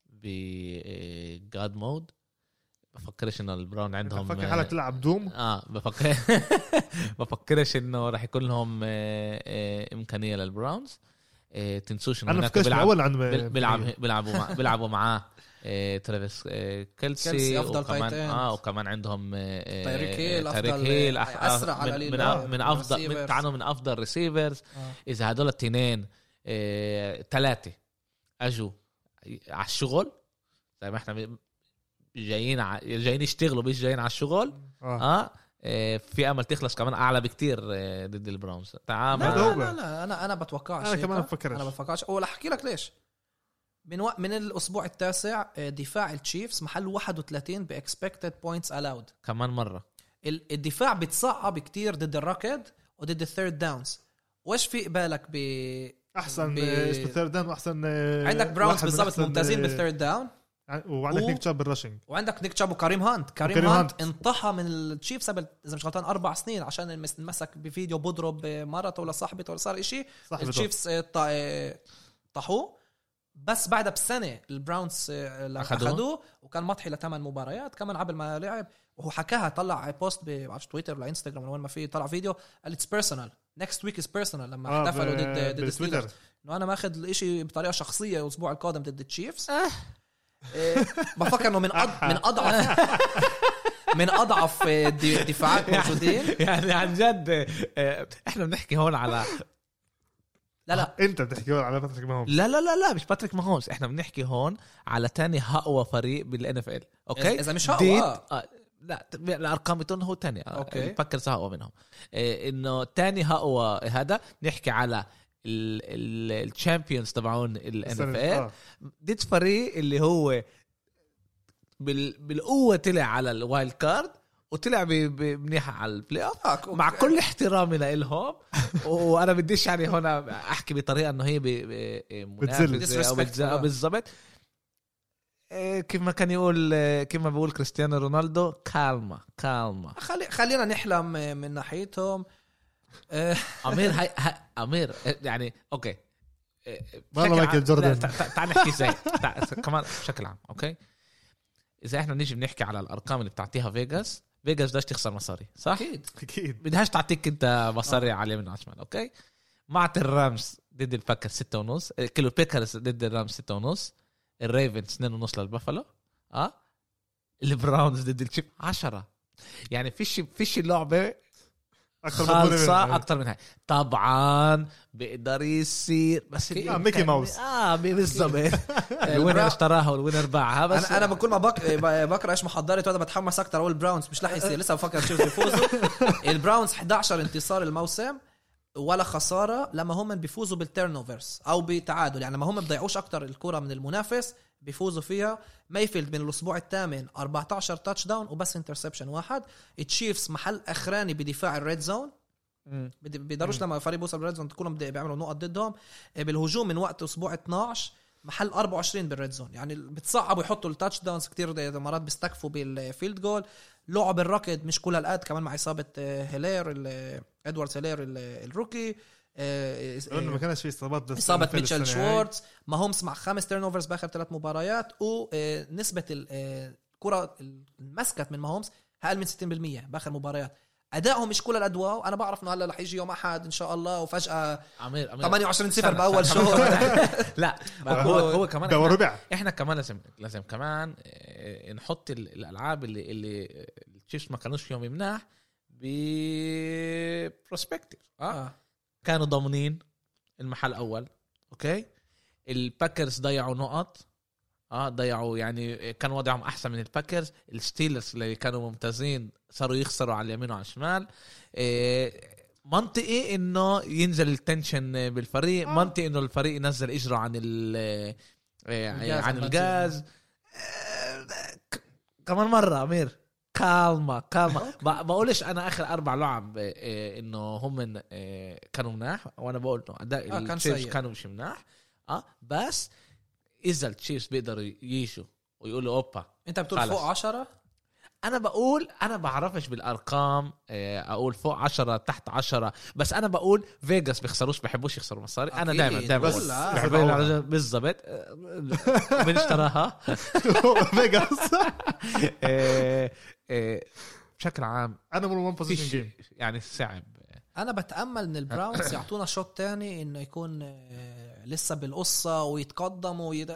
بجاد مود بفكرش إنه البراون عندهم بفكر حالك تلعب دوم؟ آه بفكر بفكرش إنه راح يكون لهم آه، آه، إمكانية للبراونز آه، تنسوش إنه هناك بيلعب الأول عن بيل- بيلعب بيلعبوا مع بيلعبوا معاه آه، ترافيس كيلسي, كيلسي أفضل وكمان. آه وكمان عندهم تايريك هيل تايريك أفضل- هيل أسرع على من, من, من افضل من. تعنوا من أفضل ريسيفرز آه. إذا هدول التنين ثلاثة أجوا على الشغل زي ما إحنا جايين ع... جايين يشتغلوا مش جايين على الشغل آه آه آه، في امل تخلص كمان اعلى بكتير آه، ضد ال Browns تعال. لا لا. لا, لا أنا أنا بتوقعش أنا. كمان بفكرش. أنا بفكرش. ولا أحكي لك ليش. من وق... من الأسبوع التاسع آه، دفاع ال Chiefs محل 31 ب expected points allowed كمان مرة. الدفاع بتصعب كتير ضد الركض وضد ال third downs وايش في قبالك ب أحسن ب- آه، اسمه ثيرد داون واحسن آه، عندك Browns بالضبط ممتازين آه، بال third down وعندك و- نيك تشاب بال rushing وعندك نيك تشاب وكريم هانت. كريم, وكريم هانت هانت. انطحا من ال Chiefs قبل إذا مش غلطان أربع سنين عشان مسك بفيديو بضرب مرته ولا صاحبته ولا صار إشي. صح ال Chiefs طا- طاحوه. بس بعدها بسنة ال Browns آه،. أخذوه. وكان مضحي لثمان مباريات. كمان قبل ما لعب وهو حكاها طلع post بعرفش تويتر ولا انستغرام ولا وين ما في طلع فيديو قال it's personal next week is personal لما آه، احتفلوا ضد ضد إنه أنا ماخذ الاشي بطريقة شخصية الأسبوع القادم ضد ال Chiefs بفكر إنه من أض... من اضعف من أضعف آه، دفاعات موجودين. يعني عن جد آه، إحنا بنحكي هون على لا لا. أنت بتحكي هون على باتريك ماهومز. لا لا لا لا مش باتريك ماهومز. إحنا بنحكي هون على تاني اقوى فريق بال NFL أوكي؟ اذا مش هو آه. آه. لا ت- الأرقام بتقول هو تاني. أوكي. ال Packers اقوى منهم. إيه إنه تاني اقوى هذا نحكي على ال champions تبعون ال NFL آه. ضد فريق اللي هو بال... بالقوة طلع على ال wild card وطلع منيحه على ال playoff آه، مع كل احترامي لهم وأنا بديش يعني هون أحكي بطريقة إنه هي منافسة آه. بالضبط. كيف ما كان يقول كيف ما بقول كريستيانو رونالدو كالما كالما. خلي خلينا نحلم آه، من ناحيتهم. آه، امير هاي, أمير يعني أوكي. والله مايكل جوردن. تعال نحكي زي تع- كمان بشكل عام أوكي. إذا إحنا نيجي بنحكي على الأرقام اللي بتعطيها فيجاس فيجاس بدهاش تخسر مصاري صح؟ أكيد أكيد. بدهاش تعطيك أنت مصاري على اليمين وعلى أوكي. معت الرامز ضد الباكر ستة ونص كيلو بيكرز ضد الرامز ستة ونص الريفنز اثنين ونص للبافلو آه. البراونز ضد الشيب عشرة. يعني فيش فيش لعبة أكثر خالصة منها. أكتر من هاي. طبعا بيقدر يصير بس آه، ميكي ماوس. آه بالضبط. الوينر اشتراها والوينر باعها بس أنا أنا بكل ما بق... بقرا إيش محضرت وأنا بتحمس أكثر أقول البراونز مش رح يصير. لسه بفكر شو بيفوزوا ال Browns 11 انتصار الموسم. ولا خسارة لما هم بيفوزوا بال turnovers أو بتعادل. يعني لما هم بيضيعوش أكثر الكرة من المنافس بيفوزوا فيها. مايفيلد من الأسبوع الثامن 14 touchdown وبس interception واحد. ال Chiefs محل أخراني بدفاع ال red zone بيقدروش لما فريق بيوصل بال red zone كلهم بيعملوا نقط ضدهم. بالهجوم من وقت أسبوع 12 محل 24 بال red zone يعني بتصعبوا يحطوا ال touchdowns كثير مرات بيستكفوا بال field goal لعب الركض مش كل هالقد كمان مع إصابة آه، هيلير ال- ادوارد هيلير ال- ال rookie. آه، لأنه ما كانش في إصابات بس إصابة ميتشل. شوارتز. ماهومس مع خمس turnovers بآخر ثلاث مباريات ونسبه الكره المسكت من ماهومس أقل من 60% بآخر مباريات. أدائهم مش كل القد wow أنا بعرف إنه هلأ رح يجي يوم أحد إن شاء الله وفجأة أمير أمير. 28 صفر بأول. شهر لا هو هو كمان إحنا- ربع. إحنا كمان لازم لازم كمان آه، نحط ال- الألعاب اللي اللي ال Chiefs ما كانوش فيهم مناح ب perspective آه. آه. كانوا ضامنين المحل الأول أوكي؟ ال Packers ضيعوا نقط. آه ضيعوا يعني كان وضعهم أحسن من ال Packers. ال Steelers اللي كانوا ممتازين صاروا يخسروا على اليمين وعلى الشمال. إيه منطقي إنه ينزل ال tension بالفريق. آه. منطقي إنه الفريق ينزل إجرة عن ال إيه، عن. الغاز ك- كمان مرة أمير. كالما كالما. بقولش أنا آخر أربع لعب إيه، إنه هم إيه، كانوا مناح. وأنا بقول إنه أداء آه، كان. كانوا مش مناح. آه بس إذا التشيفز بيقدروا يجوا ويقولوا أوبا. أنت بتقول خلص. فوق 10 أنا بقول أنا بعرفش بالأرقام آه، أقول فوق عشرة تحت عشرة بس أنا بقول فيجاس بيخسروش بحبوش يخسروا. مصاري. أنا. دائما دائما بس بالضبط. آه، مين اشتراها؟ فيجاس. آه، آه، بشكل عام. أنا من 1 بوزيشن جيم يعني صعب. أنا بتأمل إن البراونز يعطونا شوط تاني إنه يكون آه، لسه بالقصة ويتقدموا ويد...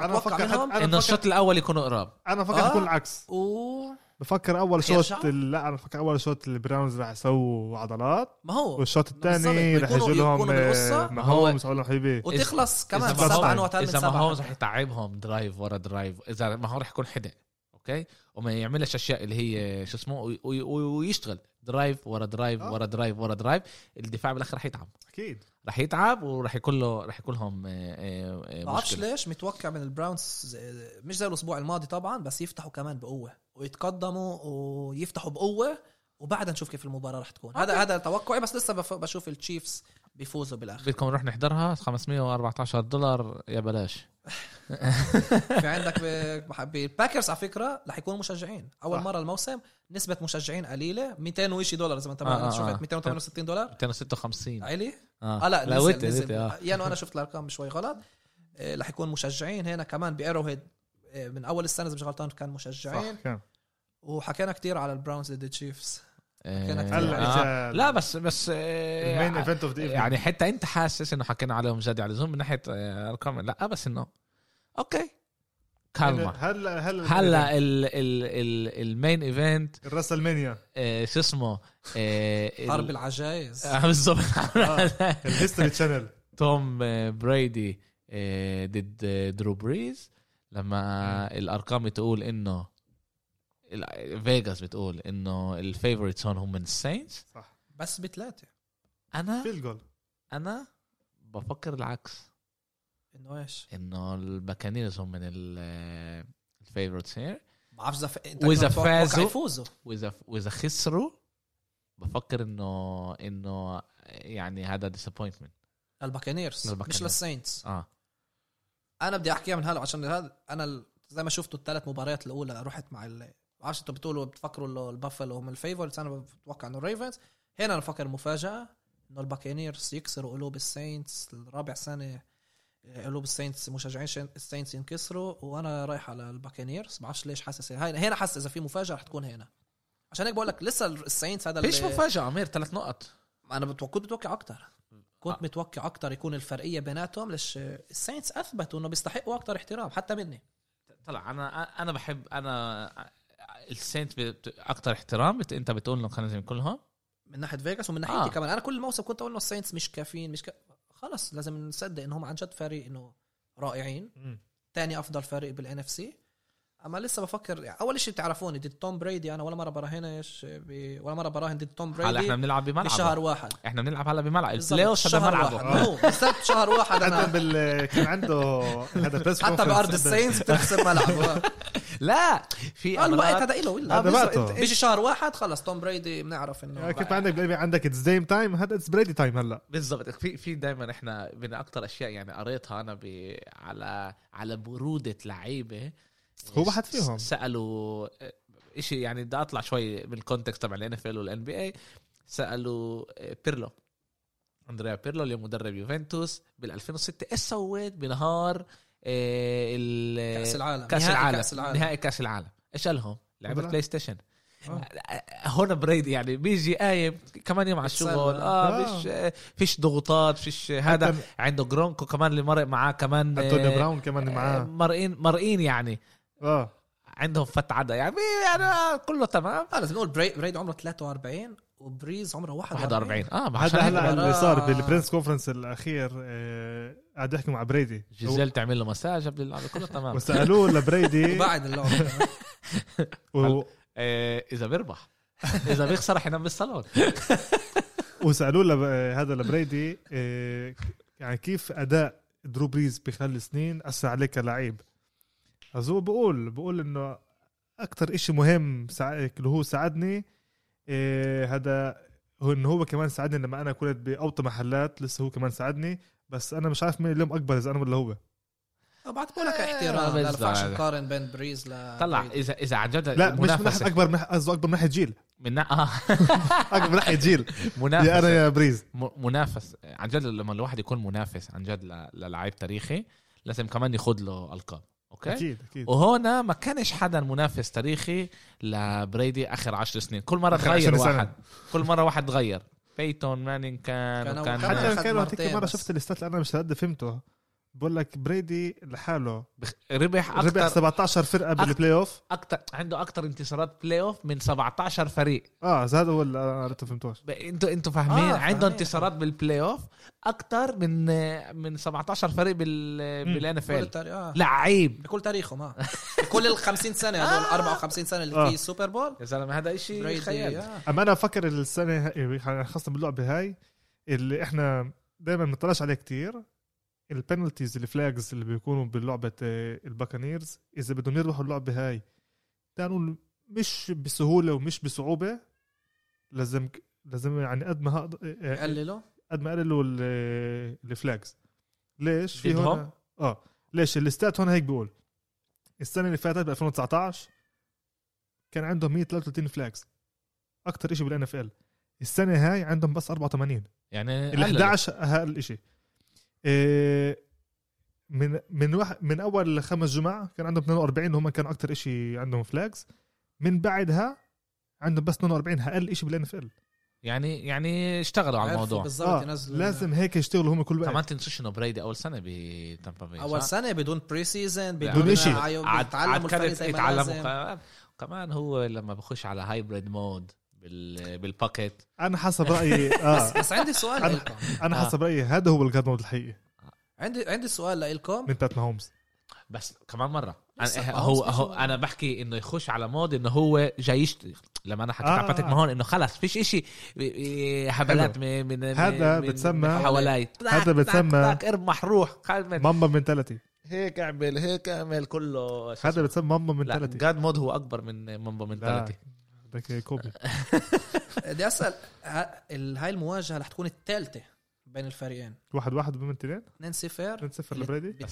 أنا بفكر إنه بفكر الشوط الأول يكونوا قراب. أنا بفكر آه. يكون العكس. و بفكر أول رح شوط يرجعوا؟ لا أنا بفكر أول شوط البراونز راح يسووا عضلات ما هو. والشوط الثاني يكونوا- يجوا لهم. آه، ماهومز يقول لهم حبيبي. وتخلص كمان إذا ما سبعة هو- نقط من إذا ما هو رح يتعبهم drive ورا drive إذا ما هو رح يكون حدا أوكي؟ وما يعملش أشياء اللي هي شو اسمه وي- وي- ويشتغل. drive ورا drive آه. ورا drive ورا drive الدفاع بالآخر رح يتعب. أكيد. رح يتعب ورح يكون له رح يكون لهم آه، آه، ما بعرفش ليش متوقع من البراونز مش زي الأسبوع الماضي طبعا بس يفتحوا كمان بقوة ويتقدموا ويفتحوا بقوة وبعدها نشوف كيف المباراة رح تكون. هذا هذا توقعي بس لسه بشوف التشيفز بيفوزوا بالآخر. بدكم نروح نحضرها؟ 514 دولار يا بلاش. في عندك بالباكرز على فكرة رح يكونوا مشجعين. أول صح. مرة الموسم نسبة مشجعين قليلة 200 وشي دولار زي ما انت آه، آه، شفت آه. 268 دولار. 256 علي آه, لا لا آه. يعني أنا شفت الأرقام شوي غلط. آه، رح يكون مشجعين. هنا كمان بال Arrowhead آه، من أول السنة إذا مش غلطان كان مشجعين. صح كان. وحكينا كتير على البراونز ضد التشيفز آه، كان كتير. هلا آه. لا بس بس آه، ال main event of the يعني حتى انت حاسس انه حكينا عليهم زاد على اللزوم من ناحية آه، ارقام لا بس إنه أوكي. كالما هلا هلا هلا ال ال ال ال main event ال WrestleMania آه، شو اسمه آه، حرب العجائز آه، بالضبط. ال History Channel توم آه، بريدي آه، ضد آه، درو بريز لما الأرقام بتقول إنه فيغاس بتقول إنه ال favorites هون هم من الساينتس صح. بس بثلاثه أنا field goal أنا بفكر العكس. إنه إيش؟ إنه الباكانيرز هم من ال favorites هير بعرفش إذا ف... إنت وإذا كنت متوقع فازوا- يفوزوا وإذا وإذا خسروا بفكر انه إنه يعني هذا disappointment الباكانيرز للباكانيرز. مش للساينتس آه. أنا بدي أحكيها من هلا عشان هذا أنا ال- زي ما شفتوا الثلاث مباريات الأولى رحت مع ال بعرفش أنتوا بتقولوا بتفكروا انه البافلو هم ال favorites أنا بتوقع إنه الريفنز هنا أنا بفكر مفاجأة إنه الباكانيرز يكسروا قلوب الساينتس. الرابع سنة قلوب الساينتس مشجعين الساينتس ينكسروا وأنا رايح على الباكانيرز بعرفش ليش حاسس هاي هنا حاسس إذا في مفاجأة رح تكون هنا. عشان هيك بقول لك لسه الساينتس هذا اللي- مفاجأة عمير؟ ثلاث نقط. أنا بتوقع كنت متوقع أكتر. كنت آه. متوقع أكتر يكون الفرقية بيناتهم ليش الساينتس أثبتوا إنه بيستحقوا أكتر احترام حتى مني. طلع أنا أنا بحب أنا الساينت بت- أكتر احترام بت... أنت بتقول انه كان لازم كلهم؟ من ناحية فيجاس ومن ناحيتي آه. كمان. أنا كل موسم كنت أقول إنه الساينتس مش كافيين مش ك... خلص لازم نصدق إنهم عن جد فريق إنه رائعين. تاني أفضل فريق بال NFC أما لسه بفكر يعني أول شيء بتعرفوني ضد توم بريدي أنا ولا مرة براهنش ب... ولا مرة براهن ضد توم هلا إحنا بريدي بنلعب بملعب بشهر واحد. إحنا بنلعب هلا بملعب. أوف هذا شهر ملعبه. بالضبط شهر واحد حتى أنا بال كان عنده هذا بريس حتى بأرض الساينتس بتخسر ملعب لا في الوقت هذا له ولا. بيجي شهر واحد خلص توم بريدي بنعرف إنه كيف عندك عندك it's Dame time هذا it's Brady time هلا. بالضبط. في في دائما إحنا من أكتر أشياء يعني قريتها أنا ب... على على برودة لعيبة هو واحد فيهم. سألوا شيء يعني بدي أطلع شوي من الكونتكست تبع الان اف ال والان بي اي سألوا بيرلو. أندريا بيرلو اللي مدرب يوفنتوس بال 2006 إيش سويت بنهار آه، ال- كأس العالم. كأس نهائي العالم. كأس العالم. نهائي كأس العالم. إيش قال لهم؟ لعبت PlayStation. هون بريدي يعني. بيجي قايم كمان يوم على. الشغل. آه آه. فيش فيش ضغوطات فيش هذا عنده جرونك كمان اللي مرق معاه كمان أنتونيو براون كمان معاه. مرقين مرقين يعني. آه. عندهم فت عدا. يعني يعني آه، كله تمام. آه لازم نقول بري- بريد عمره 43 وبريز عمره 41 41 آه هذا عشان هلا اللي صار آه. بال press conference الأخير آه، قاعد يحكي مع بريدي. جيزيل تعمل له مساج قبل اللعبه كله تمام. وسألوه لبريدي. وبعد اللعبة. و- آه، إذا بيربح. إذا بيخسر رح ينام بالصالون. وسألوه لب... هذا لبريدي آه، يعني كيف أداء درو بريز بخلال سنين أثر عليك كلاعب؟ אז هو بقول بقول إنه أكثر إشي مهم سع... اللي هو ساعدني آه، هذا هو إنه هو كمان ساعدني لما أنا كنت باوطى محلات لسه هو كمان ساعدني بس أنا مش عارف مين اليوم أكبر إذا أنا ولا هو. بعد لك احترام بالضبط. ينفعش نقارن بين بريز ل طلع اذا إذا عن جد لا مش من ناحية أكبر من قصده أكبر من ناحية جيل. من نا- آه. أكبر من ناحية جيل. منافسه يا أنا يا بريز. منافس. عن جد لما الواحد يكون منافس عن جد ل- للعيب تاريخي لازم كمان ياخذ له ألقاب. أوكي؟ أكيد أكيد. وهنا ما كانش حدا منافس تاريخي لبريدي آخر عشر سنين. كل مرة تغير. واحد. كل مرة واحد تغير. بيتون مانين كان كان وكان حتى كان هيك مرة. شفت ال stat اللي أنا مش قد فهمته. بقول لك بريدي لحاله. بخ- ربح ربح أكثر 17 فرقة بال playoff أكثر عنده أكثر انتصارات playoff من 17 فريق. آه هذا هو اللي أنا قريته فهمتوش. ب- أنتوا إنتوا فاهمين؟ آه، آه عنده. انتصارات بال playoff أكثر من من 17 فريق بال بال NFL آه. لعيب. بكل تاريخهم آه. بكل ال 50 سنة هذول 54 سنة اللي آه. فيه ال Super Bowl يا زلمه هذا شيء خيال. آه. اما أنا أفكر السنة هاي- خاصة باللعبة هاي اللي إحنا دائما بنطلعش عليه كتير. ال penalties ال flags اللي بيكونوا باللعبة آه، الباكانيرز إذا بدهم يربحوا اللعبة هاي كانوا مش بسهولة ومش بصعوبة لازم لازم يعني قد ما هقدر آه، قللوا قد ما قللوا ال- ال flags ليش في؟ هون؟ آه ليش ال stat هون هيك بيقول السنة اللي فاتت ب 2019 كان عندهم 133 flags أكثر شيء بال NFL السنة هاي عندهم بس 84 يعني ال قللوا. 11 أقل شيء من من واحد من أول خمس جمع كان عندهم 42 هم كانوا أكثر شيء عندهم flags من بعدها عندهم بس 42 أقل شيء بال NFL يعني يعني اشتغلوا على الموضوع. بالضبط آه ينزلوا لازم هيك يشتغلوا هم كل وقت كمان تنسوش إنه بريدي أول سنة بتامبا باي أول؟ سنة بدون pre season بدون. عيو- عاد الفريق كانت زي ما لازم. كمان هو لما بخش على هاي بريدي mode بال بال pocket أنا حسب رأيي آه. بس عندي سؤال أنا- لكم أنا آه. حسب رأيي هذا هو ال God mode الحقيقي. عندي عندي سؤال لكم من بات ماهومز بس كمان مرة. أنا هو هو أنا بحكي إنه يخش على مود إنه هو جاي يشتري لما أنا حكيت آه، على باتريك آه. ماهون إنه خلص فيش إشي هبلات من من هذا من- بتسمى- حوالي. هذا بتسمى- ارمح روح خلمت ماما منتاليتي هيك اعمل هيك اعمل كله. هذا. بتسمى ماما لا منتاليتي جاد مود هو أكبر من مامبا منتاليتي بدك كوبي. بدي أسأل هاي المواجهة رح تكون الثالثة بين الفريقين؟ واحد واحد بمن تنين 2 0 2 0 لبريدي؟ 2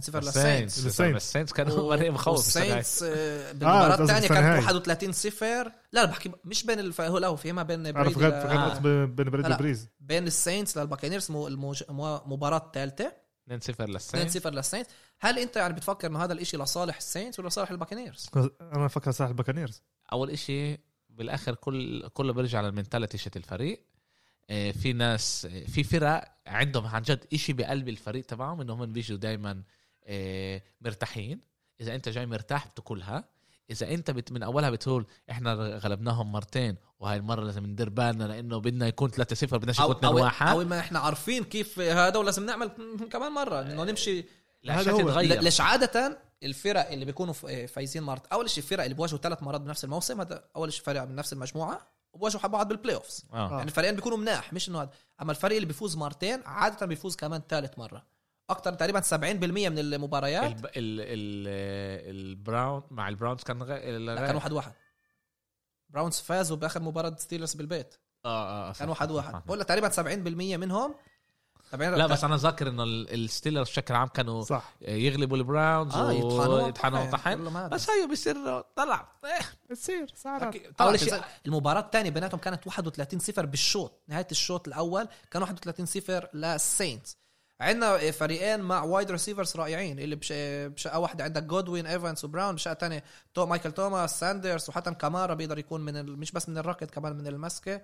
0 الساينس للساينتس الساينس. الساينس كانوا مريم مخوف هاي. والساينتس آه، بالمباراة الثانية كانت هاي. 31 0 لا لا بحكي مش بين الف... هو لا هو فيما بين بريدي فكرت آه. بين بين بريدي لا. وبريز. بين الساينتس للباكانيرز مو- الموج... مو- مباراة الثالثة. 2 0 2 للساينس 0 للساينتس هل أنت يعني بتفكر إنه هذا الإشي لصالح الساينتس ولا لصالح الباكانيرز؟ أنا فكر صح الباكانيرز أول إشي بالآخر كل كله بيرجع للمنتاليتي شت الفريق. آه، في ناس آه، في فرق عندهم عن جد إشي بقلب الفريق تبعهم إنهم بيجوا دائما مرتاحين. إذا أنت جاي مرتاح بتاكلها إذا أنت بت من أولها بتقول إحنا غلبناهم مرتين وهاي المرة لازم ندير بالنا لأنه بدنا يكون 3 0 بدناش أو يكون 2 أو, 1 أو ما إحنا عارفين كيف هذا ولازم نعمل كمان مرة إنه نمشي. لا هذا هو. ليش عادة الفرق اللي بيكونوا ف- فايزين مرت أول شيء الفرق اللي بيواجهوا ثلاث مرات بنفس الموسم هذا أول شيء فرق من نفس المجموعة وبواجهوا بعض بال playoffs آه. يعني الفريقين بيكونوا مناح مش إنه هذا. أما الفريق اللي بيفوز مرتين عادة بيفوز كمان ثالث مرة. أكثر تقريبا 70% من المباريات. الب... ال... ال... البراون مع البراونز كان غ... لا كان واحد واحد. براونز فازوا بآخر مباراة ستيلرز بالبيت. آه آه صح. كان واحد واحد. بقول لك تقريبا 70% منهم لا بس أنا ذاكر إنه ال- الستيلرز بشكل عام كانوا صح. يغلبوا البراونز آه يطحنوا ويطحنوا طحن هذا. بس هي بصير طلع. إيه. بتصير صارت. أول شيء المباراة الثانية بيناتهم كانت 31 0 بالشوط. نهاية الشوط الأول كان 31 0 للسينتس عندنا فريقين مع wide receivers رائعين اللي بش... بشقة واحدة عندك جودوين ايفانس وبراون بشقة ثانية تو مايكل توماس ساندرز وحتى كامارا بيقدر يكون من ال... مش بس من الركض كمان من المسكة.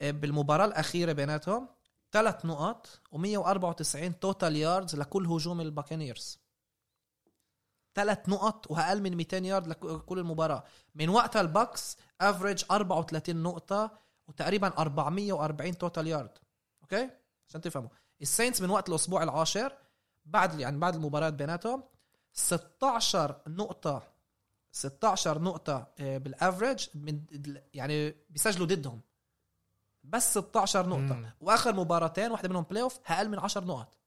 إيه، بالمباراة الأخيرة بيناتهم ثلاث نقط و194 total yards لكل هجوم الباكانيرز ثلاث نقط وأقل من 200 يارد لكل المباراة. من وقتها الباكس average 34 نقطة وتقريبا 440 total yard okay؟ عشان تفهموا. الساينتس من وقت الأسبوع العاشر بعد يعني بعد المباراة بيناتهم 16 نقطة 16 نقطة آه، بال average من يعني بيسجلوا ضدهم. بس 16 نقطة. مم. وآخر مباراتين واحدة منهم playoff أقل من 10 نقط.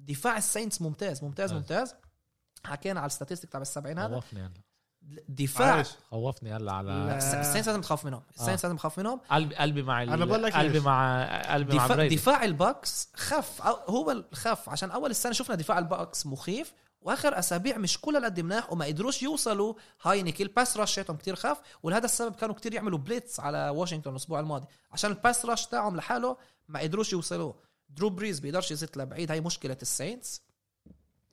دفاع الساينتس ممتاز ممتاز آه. ممتاز. حكينا على ال statistic تبع السبعين هذا خوفني هلا دفاع. عايش. خوفني هلا لا، على الس- الساينتس لازم تخاف منهم. الساينتس لازم تخاف منهم. قلبي قلبي مع ال... أنا بقول لك قلبي. مع قلبي مع دفاع, بريدي. دفاع الباكس خف هو الخف عشان أول السنة شفنا دفاع الباكس مخيف. واخر أسابيع مش كلها قد مناح وما قدروش يوصلوا. هاينيك ال pass rush شيتهم كتير خف ولهذا السبب كانوا كتير يعملوا blitz على واشنطن الأسبوع الماضي. عشان ال pass rush تاعهم لحاله ما قدروش يوصلوا درو بريز بيقدرش يزت لبعيد هاي مشكلة الساينتس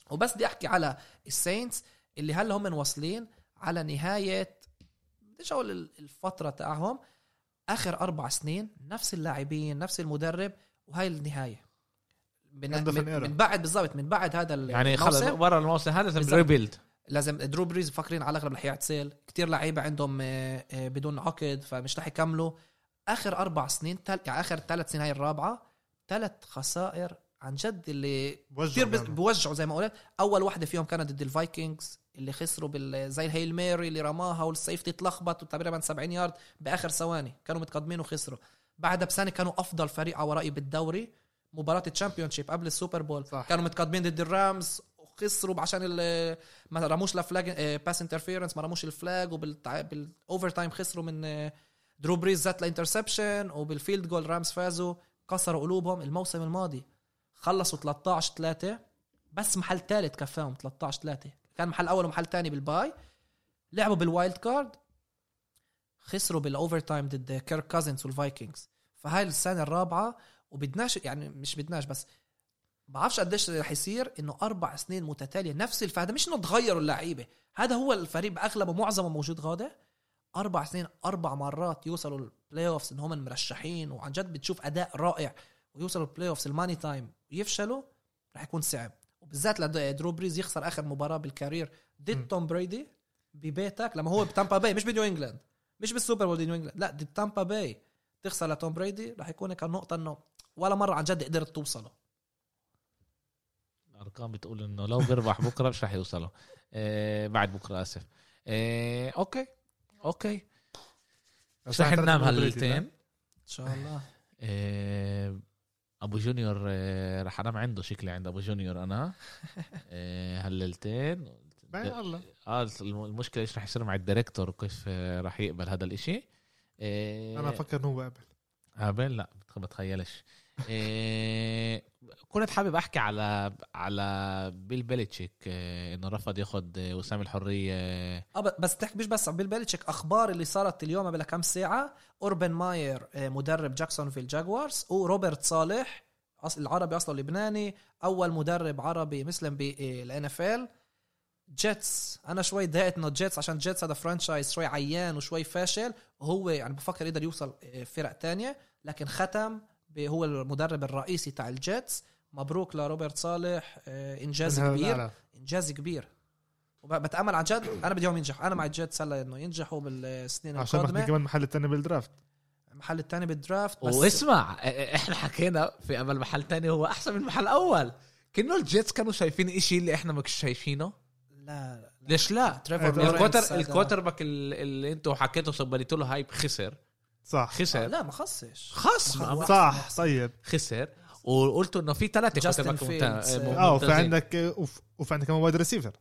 وبس بدي أحكي على الساينتس اللي هلا هم واصلين على نهاية بديش أقول ال- الفترة تاعهم آخر أربع سنين نفس اللاعبين نفس المدرب وهاي النهاية. من, من. من بعد بالضبط من بعد هذا يعني خلص الموسم. برا الموسم هذا لازم. rebuild لازم درو بريز مفكرين على الأغلب رح يعتزل كتير لعيبة عندهم آه، آه، بدون عقد فمش رح يكملوا. آخر أربع سنين تل... يعني آخر ثلاث سنين هاي الرابعة ثلاث خسائر عن جد اللي كثير دايماً. بوجعوا زي ما قلت. أول واحدة فيهم كانت ضد الفايكنجز اللي خسروا بال زي ال Hail Mary اللي رماها وال safety اتلخبط وتقريبا 70 يارد بآخر ثواني. كانوا متقدمين وخسروا. بعدها بسنه كانوا أفضل فريق على رايي بالدوري. مباراة ال championship قبل السوبر بول. صح. كانوا متقدمين ضد الرامز وخسروا عشان ال- ما رموش ال flag pass interference ما رموش ال flag وبال overtime خسروا من آه، درو بريز زت ال interception وبال field goal رامز فازوا كسروا قلوبهم. الموسم الماضي خلصوا 13 3 بس محل ثالث كفاهم 13 3 كان محل أول ومحل ثاني بال bye. لعبوا بال wild card خسروا بال overtime ضد كيرك كازنز والفايكنجز فهاي السنة الرابعة وبدناش يعني مش بدناش بس بعرفش قديش رح يصير إنه أربع سنين متتالية نفس الف هذا مش إنه تغيروا اللعيبة هذا هو الفريق بأغلبه معظمه موجود غادة. أربع سنين أربع مرات يوصلوا ال playoffs إن هم مرشحين وعن جد بتشوف أداء رائع ويوصلوا ال playoffs ال money time ويفشلوا رح يكون صعب. وبالذات لدرو بريز يخسر آخر مباراة بال career. ضد توم بريدي ببيتك لما هو بتامبا باي مش بنيو إنجلاند مش بالسوبر بول نيو إنجلاند لا ضد تامبا باي تخسر لتوم بريدي رح يكون هيك النقطه إنه ولا مرة عن جد قدرت توصله. الأرقام بتقول إنه لو بيربح بكرة مش رح يوصلوا آه بعد بكرة آسف. آه okay okay. مش رح ننام هالليلتين. إن شاء الله. آه أبو جونيور آه رح أنام عنده شكلي عند أبو جونيور أنا. آه هالليلتين. بعين الله. آه الم- المشكلة إيش رح يصير مع ال director؟ وكيف آه، رح يقبل هذا الإشي؟ آه أنا أفكر إنه هو قبل. قابل لا ما بتخيلش. كنت حابب أحكي على على بيل بيليتشيك إيه إنه رفض ياخد إيه، وسام الحرية. آه بس تحكي مش بس عن بيل بيلتشيك أخبار اللي صارت اليوم قبل كم ساعة أوربن ماير آه، مدرب جاكسونفيل جاكوارز وروبرت صالح أصل العربي اصله لبناني أول مدرب عربي مسلم بال NFL جيتس أنا شوي ضايقت إنه جيتس عشان جيتس هذا franchise شوي عيان وشوي فاشل وهو يعني بفكر يقدر يوصل آه، فرق تانية لكن ختم هو المدرب الرئيسي تاع الجيتس. مبروك لروبرت صالح آه، إنجاز كبير. إنجاز كبير. وبتامل عن جد أنا بدي اياهم ينجح. أنا مع الجيتس هلا إنه ينجحوا بالسنين عشان القادمة. كمان محل الثاني بالدرافت. المحل الثاني بال draft بس واسمع إيه، إحنا حكينا في قبل محل تاني هو أحسن من محل أول. كأنه الجيتس كانوا شايفين إشي اللي إحنا ما كناش شايفينه. لا لا. ليش لا؟ تريفور ال quarter- ال quarterback اللي أنتوا حكيتوا صبرتوا له hype خسر. صح. خسر. لا ما خصش خص ما- صح طيب. خسر. وقلتوا إنه في ثلاثة جاستن quarterback فيلدز. ممتاز- آه وفي. عندك وف- وفي عندك كمان wide receiver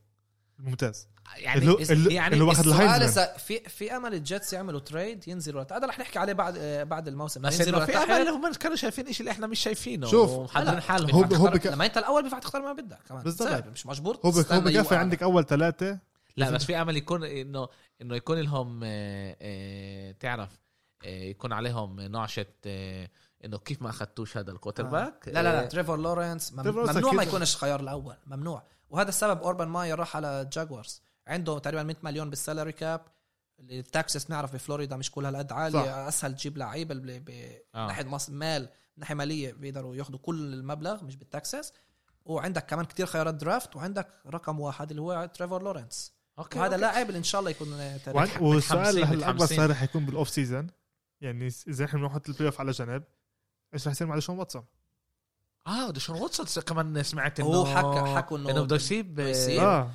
ممتاز يعني اللي اللي- يعني اللي واخد السؤال في في أمل الجيتس يعملوا trade ينزلوا هذا رح نحكي عليه بعد آه، بعد الموسم. بس ينزلوا إنه في. أمل هم كانوا شايفين شيء اللي إحنا مش شايفينه. شوف. ومحضرين لا، حالهم. هو- هو بك- لما أنت الأول بينفع تختار ما بدك كمان. بالضبط. سهل، مش مجبور؟ هو بك- هو بكفي. عندك أول ثلاثة لا بس في أمل يكون انه إنه يكون لهم آه، آه، تعرف آه، يكون عليهم نعشه آه، إنه كيف ما اخذتوش هذا ال quarterback؟ لا لا لا آه، تريفور لورنس. مم- تريفور لورنس ممنوع ما. يكونش خيار الأول ممنوع. وهذا السبب اوربان ماير راح على جاكوارز. عنده تقريبا 100 مليون بال salary cap. اللي ال taxes بنعرف بفلوريدا مش كل هالقد عالية. صح. أسهل تجيب لعيبة ب- ب- آه. ناحية مص- مال ناحية مالية بيقدروا ياخذوا كل المبلغ مش بال taxes وعندك كمان كتير خيارات draft وعندك رقم واحد اللي هو تريفور لورنس. okay وهذا okay. لاعب اللي إن شاء الله يكون تاريخ وعن- والسؤال الاكبر. صار حيكون بال off season؟ يعني اذا إحنا بنحط ال playoff على جنب إيش رح يصير مع ديشون واتسون؟ آه ديشون واتسون كمان سمعت إنه هو حكى حكوا إنه إنه بده يسيب آه،. آه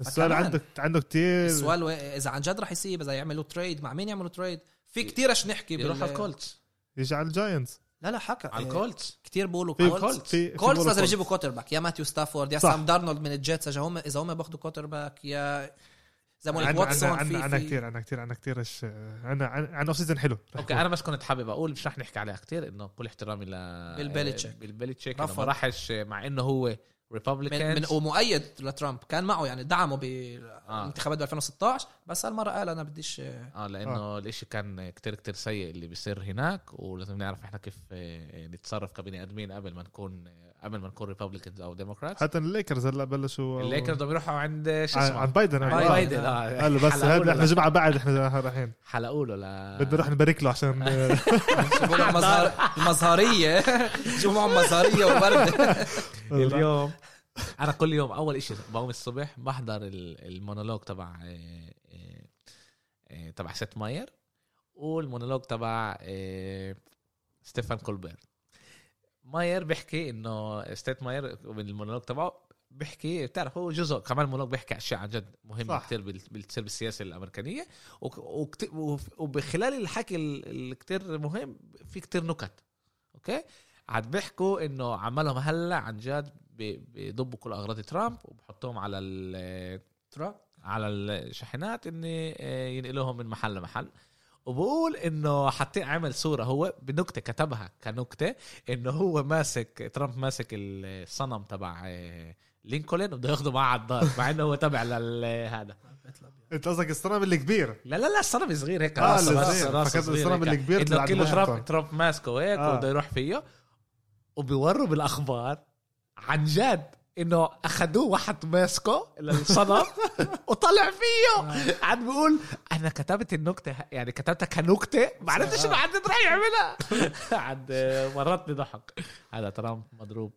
السؤال. عندك عنده كتير. السؤال و- إذا عن جد رح يسيب إذا يعملوا trade مع مين يعملوا trade في كتير اش نحكي يروح بال- على الكولتس يجي على الجاينتس لا لا حكى. على الكولتس كتير بيقولوا في كولتس كولتس لازم يجيبوا quarterback يا ماتيو ستافورد يا صح. سام دارنولد من الجيتس إذا هم إذا هم بياخذوا كوتر باك يا زي ما قلت واتسون عنا في كتير عنا كتير عنا كتير إيش عنا عنا off season حلو okay يكون. أنا بس كنت حابب أقول مش رح نحكي عليها كتير إنه كل احترامي ل إنه رفض. ما راحش مع إنه هو من, republican من ومؤيد لترامب كان معه يعني دعمه بالانتخابات ب 2016 بس هالمرة قال أنا بديش آه لأنه آه. الإشي كان كتير كتير سيء اللي بيصير هناك ولازم نعرف إحنا كيف آه، نتصرف كبني آدمين قبل ما نكون آه، قبل ما نكون republicans أو ديموكرات حتى الليكرز هلأ بلشوا. الليكرز بدهم يروحوا عند شو عن اسمه؟ عن بايدن عن آه. بايدن. آه. قال له بس هذا إحنا جمعة بعد إحنا رايحين. حلقوا له ل بدنا نروح نبارك له عشان بيقولوا المظهر المظهريه جمعة مظهريه وبرد. اليوم. أنا كل يوم أول إشي بقوم الصبح بحضر ال- المونولوج تبع آه، آه، آه، تبع سيت ماير والمونولوج تبع ستيفان كولبير ماير بيحكي إنه سيت ماير من المونولوج تبعه بيحكي بتعرف هو جزء كمان المونولوج بيحكي أشياء عن جد مهمة صح. كثير بتصير بالسياسة الأمريكانية. وبخلال الحكي اللي كتير مهم في كتير نكت. okay؟ عاد بيحكوا إنه عملهم هلأ عن جد بي- بيضبوا كل أغراض ترامب وبحطوهم على ال- truck على الشاحنات إني آه، ينقلوهم من محل لمحل. وبقول إنه حتى عمل صورة هو بنكتة كتبها كنكتة إنه هو ماسك ترامب ماسك الصنم تبع آه، لينكولن وبده ياخده معه على الدار مع إنه هو تبع لهذا أنت قصدك الصنم الكبير لا لا لا الصنم صغير هيك آه، الصغير. فكرت صغير الصنم هيك. الكبير إنه كله. ترامب ترامب ماسكه هيك آه. وبده يروح فيه وبيوروا بالأخبار عن جد إنه أخذوه واحد ماسكه للصنم وطلع فيه. عاد بيقول أنا كتبت النكتة. يعني كتبتها كنكتة ما عرفتش انه عاد راح يعملها. عاد مرتني ضحك. هذا ترامب مضروب.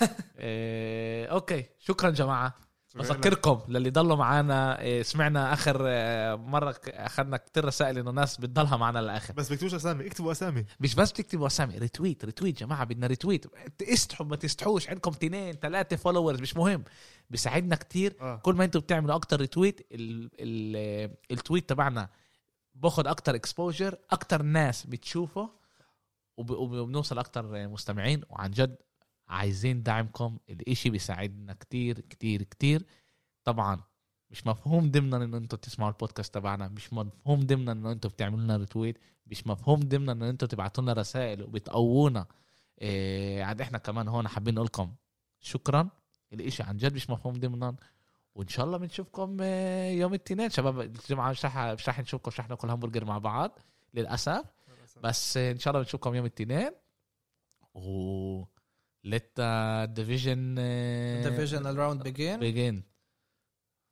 إيه، okay. شكرا جماعة. بذكركم للي ضلوا معنا إيه، سمعنا آخر آه، مرة أخذنا كتير رسائل إنه ناس بتضلها معنا للآخر. بس بكتبوش أسامي اكتبوا أسامي. مش بس تكتبوا أسامي retweet retweet جماعة بدنا retweet استحوا ما تستحوش عندكم اثنين ثلاثة followers مش مهم. بيساعدنا كتير. آه. كل ما أنتم بتعملوا أكتر retweet ال ال ال tweet تبعنا باخذ أكتر exposure أكتر ناس بتشوفه وب- وبنوصل أكتر مستمعين. وعن جد عايزين دعمكم الإشي بيساعدنا كتير كتير كتير. طبعا مش مفهوم ضمنا إنه أنتم تسمعوا البودكاست تبعنا مش مفهوم ضمنا إنه أنتم بتعملوا لنا retweet مش مفهوم ضمنا إنه أنتم تبعتوا لنا رسائل وبتقوونا. إيه عاد إحنا كمان هون حابين نقول لكم شكرا. الإشي عن جد مش مفهوم ضمنا. وإن شاء الله بنشوفكم آه، يوم الاثنين. شباب الجمعة مش رح مش رح نشوفكم مش رح ناكل همبرجر مع بعض للأسف. بس إن شاء الله بنشوفكم يوم الاثنين. و let the division uh, ديفيجن راوند بيجين begin.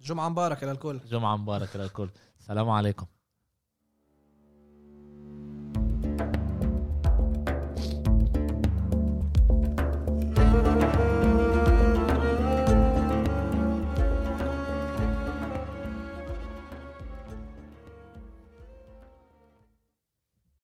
جمعة مباركة للكل. جمعة مباركة للكل. السلام عليكم.